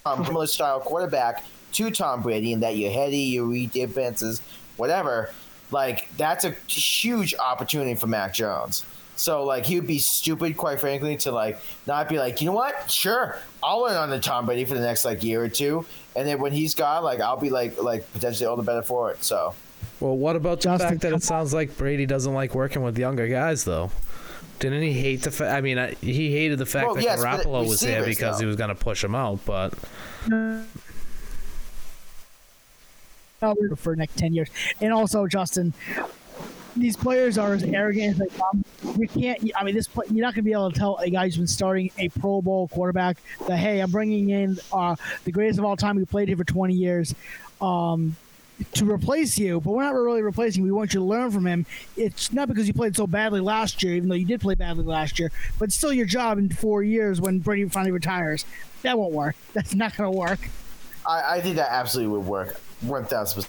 Speaker 4: um, similar style quarterback to Tom Brady, and that you're heady, you read defenses, whatever. Like that's a huge opportunity for Mac Jones. So like he would be stupid, quite frankly, to like not be like, you know what? Sure, I'll learn under Tom Brady for the next like year or two, and then when he's gone, like I'll be like like potentially all the better for it. So
Speaker 7: Well, what about the
Speaker 5: Justin,
Speaker 7: fact that it sounds like Brady doesn't like working with younger guys, though? Didn't he hate the fact? I mean, I, he hated the fact
Speaker 4: Well,
Speaker 7: that
Speaker 4: yes, but
Speaker 7: Garoppolo was there because
Speaker 4: though.
Speaker 7: he was going to push him out. But
Speaker 5: for the next 10 years. And also, Justin, these players are as arrogant as they come. You can't, I mean, this play, you're not going to be able to tell a guy who's been starting a Pro Bowl quarterback that, hey, I'm bringing in uh, the greatest of all time who played here for 20 years. Um, to replace you, but we're not really replacing. We want you to learn from him. It's not because you played so badly last year, even though you did play badly last year, but still your job in four years when Brady finally retires. That won't work. That's not going to work.
Speaker 4: I, I think that absolutely would work, one thousand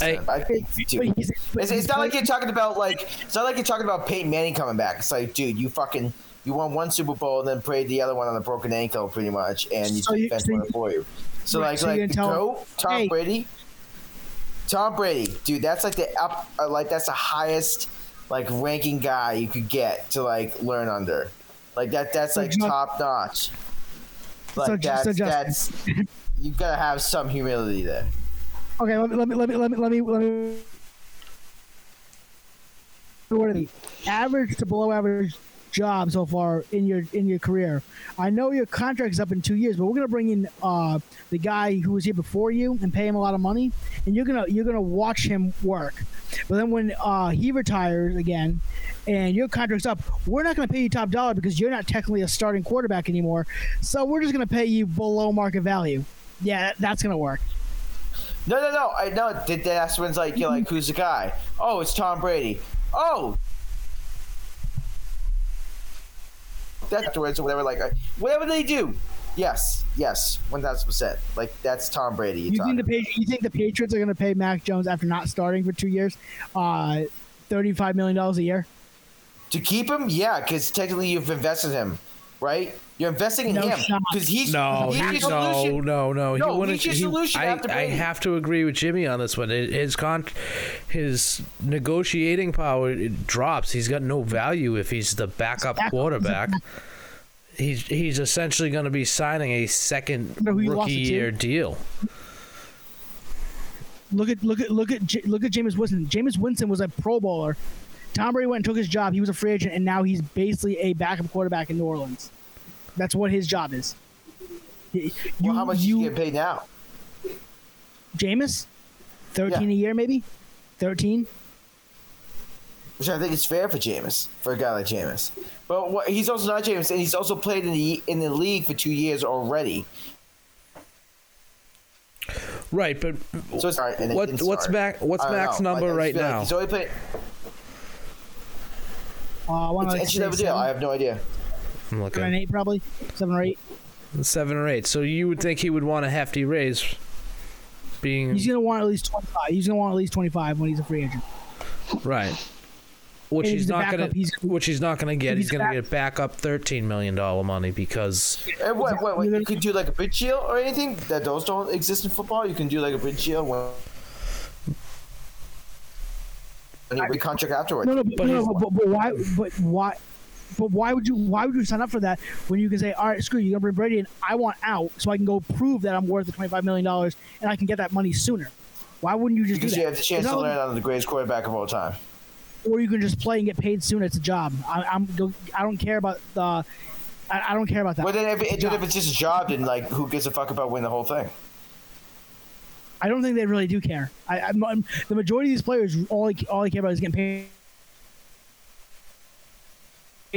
Speaker 7: I,
Speaker 4: percent. I think too.
Speaker 5: But he's- but
Speaker 4: It's, it's not like you're talking about like it's not like you're talking about Peyton Manning coming back. It's like, dude, you fucking you won one Super Bowl and then played the other one on a broken ankle, pretty much, and you
Speaker 5: So you-
Speaker 4: defense
Speaker 5: so
Speaker 4: won
Speaker 5: you-
Speaker 4: it for you. So
Speaker 5: Right,
Speaker 4: like
Speaker 5: so you're
Speaker 4: like
Speaker 5: gonna tell-
Speaker 4: go Tom
Speaker 5: Hey.
Speaker 4: Brady. Tom Brady, dude, that's like the up uh, like that's the highest like ranking guy you could get to like learn under. Like that that's like top notch. Like
Speaker 5: So
Speaker 4: that's
Speaker 5: so Justin-
Speaker 4: that's you gotta have some humility there.
Speaker 5: Okay, let me let me let me let me let me let me. What are the average to below average job so far in your in your career? I know your contract is up in two years, but we're gonna bring in uh, the guy who was here before you and pay him a lot of money, and you're gonna you're gonna watch him work. But then when uh, he retires again, and your contract's up, we're not gonna pay you top dollar because you're not technically a starting quarterback anymore. So we're just gonna pay you below market value. Yeah, that, that's gonna work.
Speaker 4: No, no, no. I know. That that's when it's like you're like, who's the guy? Oh, it's Tom Brady. Oh, that's afterwards or whatever. Like whatever they do. Yes, yes, one thousand percent. Like that's Tom Brady.
Speaker 5: You think the Pa- you think the Patriots are going to pay Mac Jones after not starting for two years, uh, thirty-five million dollars a year?
Speaker 4: to keep him? Yeah, because technically you've invested him, right? You're investing in
Speaker 5: No
Speaker 4: him because he's
Speaker 7: no,
Speaker 4: he's
Speaker 7: he,
Speaker 4: your
Speaker 7: no, no, no.
Speaker 4: No,
Speaker 7: he wouldn't.
Speaker 4: he's your
Speaker 7: he-
Speaker 4: solution
Speaker 7: I,
Speaker 4: after
Speaker 7: I
Speaker 4: Brady.
Speaker 7: have to agree with Jimmy on this one. His con, his negotiating power it drops. He's got no value if he's the backup
Speaker 5: Backup.
Speaker 7: quarterback. He's he's essentially going to be signing a second
Speaker 5: know who you lost
Speaker 7: rookie year deal.
Speaker 5: Look at look at look at look at Jameis Winston. Jameis Winston was a Pro Bowler. Tom Brady went and took his job. He was a free agent, and now he's basically a backup quarterback in New Orleans. That's what his job is. You,
Speaker 4: Well, how much
Speaker 5: you,
Speaker 4: you get paid now?
Speaker 5: Jameis, thirteen
Speaker 4: Yeah.
Speaker 5: a year, maybe thirteen.
Speaker 4: Which I think is fair for Jameis, for a guy like Jameis. But what, he's also not Jameis, and he's also played in the in the league for two years already.
Speaker 7: Right, but
Speaker 4: So it's all right.
Speaker 7: What what's
Speaker 4: start.
Speaker 7: Mac what's
Speaker 4: I don't
Speaker 7: Mac's
Speaker 4: know.
Speaker 7: number
Speaker 4: Like, I
Speaker 7: right
Speaker 4: feel like
Speaker 7: now?
Speaker 4: He's only played.
Speaker 5: Uh, I want
Speaker 4: It's
Speaker 5: to
Speaker 4: NCAA deal. I have no idea.
Speaker 7: I'm
Speaker 5: seven
Speaker 7: looking
Speaker 5: and eight, probably seven or eight.
Speaker 7: seven or eight. So you would think he would want a hefty raise, being
Speaker 5: He's gonna want at least twenty-five. He's gonna want at least twenty-five when he's a free agent.
Speaker 7: right. Which he's
Speaker 5: he's the
Speaker 7: not gonna,
Speaker 5: backup. He's-
Speaker 7: which he's not gonna get. He's
Speaker 5: he's
Speaker 7: gonna
Speaker 5: back-
Speaker 7: get back up thirteen million dollar money because
Speaker 4: And what, what, what, you can do like a bridge deal or anything that those don't exist in football. You can do like a bridge deal when. And you recontract afterwards.
Speaker 5: No, no, but,
Speaker 7: But
Speaker 5: no, no, but, but why? But why? But why would you? Why would you sign up for that when you can say, "All right, screw you, you're gonna bring Brady in. I want out, so I can go prove that I'm worth the twenty-five million dollars, and I can get that money sooner." Why wouldn't you just
Speaker 4: Because
Speaker 5: do that?
Speaker 4: you have the chance to learn under the greatest quarterback of all time.
Speaker 5: or you can just play and get paid sooner. It's a job. I, I'm. I don't care about the. I, I don't care about that.
Speaker 4: But then if,
Speaker 5: It's
Speaker 4: it, then if it's just a job, then like who gives a fuck about winning the whole thing?
Speaker 5: I don't think they really do care. I, I'm, I'm- the majority of these players, all they, all they care about is getting paid.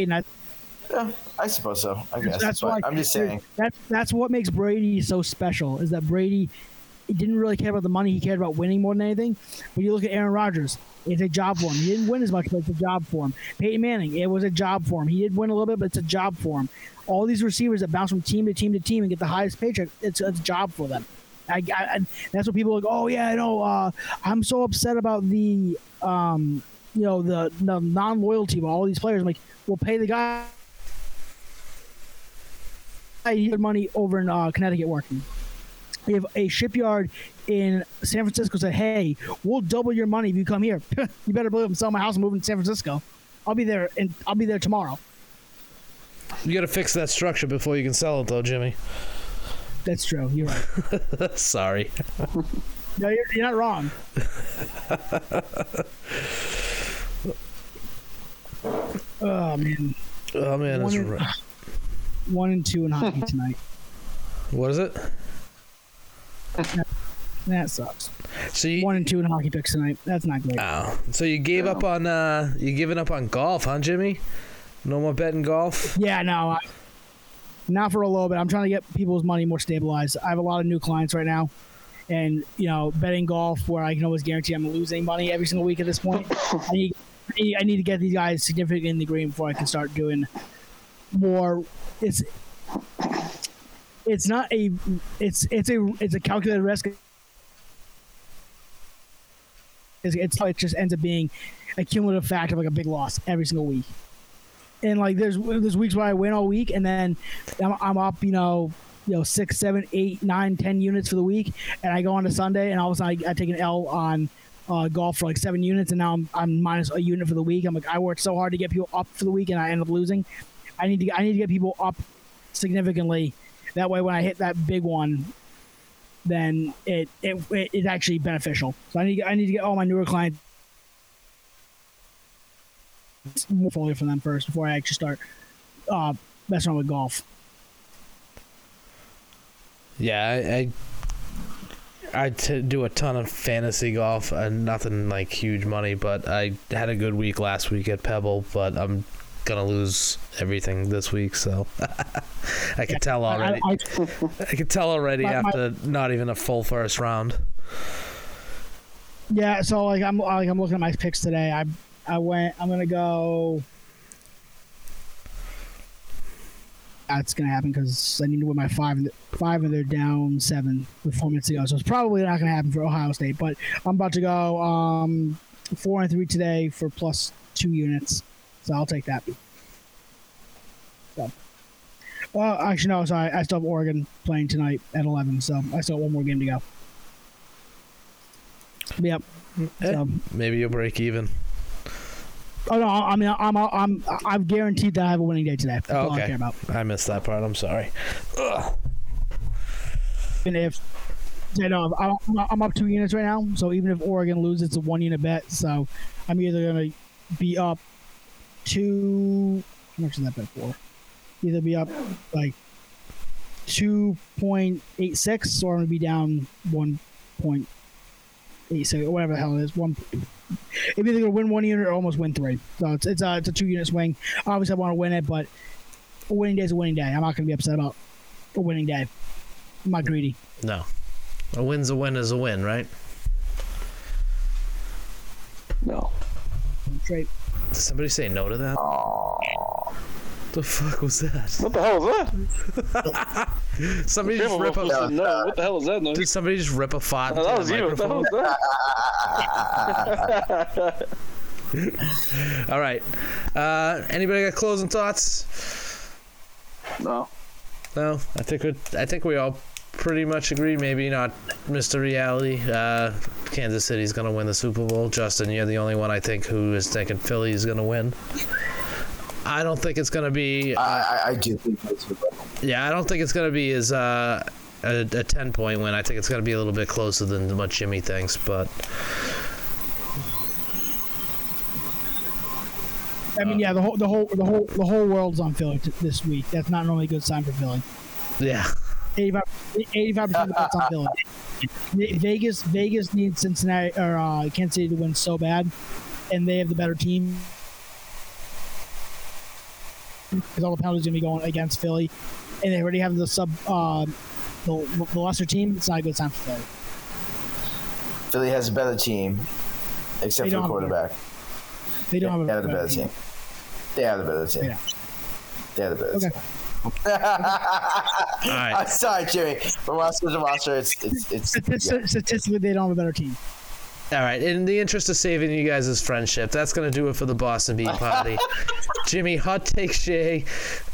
Speaker 5: And that,
Speaker 4: Yeah, I suppose so. I guess.
Speaker 5: that's why
Speaker 4: I'm just saying.
Speaker 5: That's that's what makes Brady so special. Is that Brady he didn't really care about the money. He cared about winning more than anything. When you look at Aaron Rodgers, it's a job for him. He didn't win as much, but it's a job for him. Peyton Manning, it was a job for him. He did win a little bit, but it's a job for him. All these receivers that bounce from team to team to team and get the highest paycheck, it's, it's a job for them. I, I, I- that's what people are like. Oh yeah, I know. Uh, I'm so upset about the, um, you know, the, the non loyalty of all these players. I'm like, we'll pay the guy. I need money over in uh, Connecticut working. We have a shipyard in San Francisco said, "Hey, we'll double your money if you come here. you better believe I'm selling my house and moving to San Francisco. I'll be there, and I'll be there tomorrow."
Speaker 7: You got to fix that structure before you can sell it, though, Jimmy.
Speaker 5: That's true. You're right.
Speaker 7: Sorry.
Speaker 5: No, you're, you're not wrong. oh man,
Speaker 7: Oh man,
Speaker 5: One in-
Speaker 7: right.
Speaker 5: one and two in hockey tonight.
Speaker 7: What is it?
Speaker 5: That sucks.
Speaker 7: So you,
Speaker 5: One and two in hockey picks tonight. That's not great.
Speaker 7: oh, so you gave up on uh, you giving up on golf, huh, Jimmy? No more betting golf.
Speaker 5: Yeah, no, I, not for a little bit. I'm trying to get people's money more stabilized. I have a lot of new clients right now, and you know, betting golf where I can always guarantee I'm losing money every single week at this point. I need, I need, I need to get these guys significantly in the green before I can start doing more. It's it's not a it's it's a it's a calculated risk. It's, it's it just ends up being a cumulative fact of like a big loss every single week and like there's there's weeks where I win all week, and then I'm, I'm up, you know, you know, six, seven, eight, nine, ten units for the week, and I go on to Sunday, and all of a sudden I, I take an L on uh, golf for like seven units, and now I'm, I'm minus a unit for the week. I'm like, I worked so hard to get people up for the week, and I end up losing. I need to I need to get people up significantly. That way, when I hit that big one, then it it, it it's actually beneficial. So I need I need to get all my newer clients portfolio from them first before I actually start uh, messing around with golf.
Speaker 7: Yeah, I I, I t- do a ton of fantasy golf and nothing like huge money, but I had a good week last week at Pebble, but I'm gonna lose everything this week, so I can tell already.
Speaker 5: I,
Speaker 7: I,
Speaker 5: I,
Speaker 7: can tell already
Speaker 5: My- my-
Speaker 7: after not even a full first round.
Speaker 5: yeah, so like I'm like I'm looking at my picks today. I I went. I'm gonna go. That's gonna happen because I need to win my five and five, and they're down seven with four minutes to go. So it's probably not gonna happen for Ohio State. But I'm about to go um, four and three today for plus two units. So I'll take that. So, well, actually no, sorry. I still have Oregon playing tonight at 11, so I still have one more game to go. Yep.
Speaker 7: Eh,
Speaker 5: So,
Speaker 7: maybe you'll break even.
Speaker 5: Oh no, I mean I'm I'm I'm guaranteed that I have a winning day today. That's
Speaker 7: Oh,
Speaker 5: all I
Speaker 7: okay.
Speaker 5: care about.
Speaker 7: I missed that part. I'm sorry. Ugh.
Speaker 5: And if you know, I'm, I'm up two units right now, so even if Oregon loses, it's a one unit bet. So I'm either gonna be up two. How much is that bet for? Either be up like two point eight six, or I'm gonna be down one point eight six, or whatever the hell it is. One. If either gonna win one unit or almost win three, so it's it's a it's a two unit swing. Obviously, I want to win it, but a winning day is a winning day. I'm not gonna be upset about a winning day. I'm not greedy.
Speaker 7: No, a win's a win is a win, right?
Speaker 6: No.
Speaker 5: Straight.
Speaker 7: Did somebody say no to that? What the fuck was that?
Speaker 6: What the hell was that?
Speaker 7: Somebody just rip a.
Speaker 6: no. What the hell is that noise?
Speaker 7: Did somebody just rip a fart
Speaker 6: Oh, that was you. What the hell was that?
Speaker 7: All right. Uh, anybody got closing thoughts?
Speaker 6: No.
Speaker 7: No, I think we I think we all pretty much agree. Maybe not Mr. Reality. Uh, Kansas City's gonna win the Super Bowl. Justin, you're the only one I think who is thinking Philly is gonna win. I don't think it's gonna be.
Speaker 4: I, I, I do think that's what
Speaker 7: Yeah, I don't think it's gonna be as uh, a, a ten point win. I think it's gonna be a little bit closer than what Jimmy thinks. But
Speaker 5: I mean, yeah, the whole, the whole, the whole, the whole world's on Philly t- this week. That's not normally a good sign for Philly.
Speaker 7: yeah,
Speaker 5: 85 percent of the bets on Philly. Vegas, Vegas needs Cincinnati or uh, Kansas City to win so bad, and they have the better team. Because all the penalties are gonna be going against Philly, and they already have the sub uh, the, the lesser team. It's not a good time for Philly.
Speaker 4: Philly has a better team, except for the
Speaker 5: don't a
Speaker 4: quarterback.
Speaker 5: They don't
Speaker 4: They
Speaker 5: have
Speaker 4: have
Speaker 5: a
Speaker 4: the better team. They have the better team.
Speaker 5: Yeah.
Speaker 4: They have the better
Speaker 5: Okay.
Speaker 4: team.
Speaker 7: All right.
Speaker 4: I'm sorry, Jimmy. But roster to roster, it's it's it's.
Speaker 5: Statistic,
Speaker 4: yeah.
Speaker 5: Statistically, they don't have a better team.
Speaker 7: All right. In the interest of saving you guys' friendship, that's going to do it for the Boston Beat Party. Jimmy, Hot Take Shay,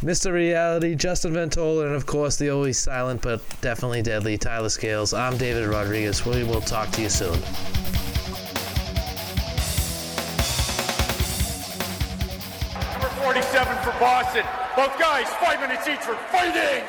Speaker 7: Mr. Reality, Justin Ventola, and of course the always silent but definitely deadly Tyler Scales. I'm David Rodriguez. We will talk to you soon.
Speaker 9: Number 47 for Boston. Both guys, five minutes each for fighting.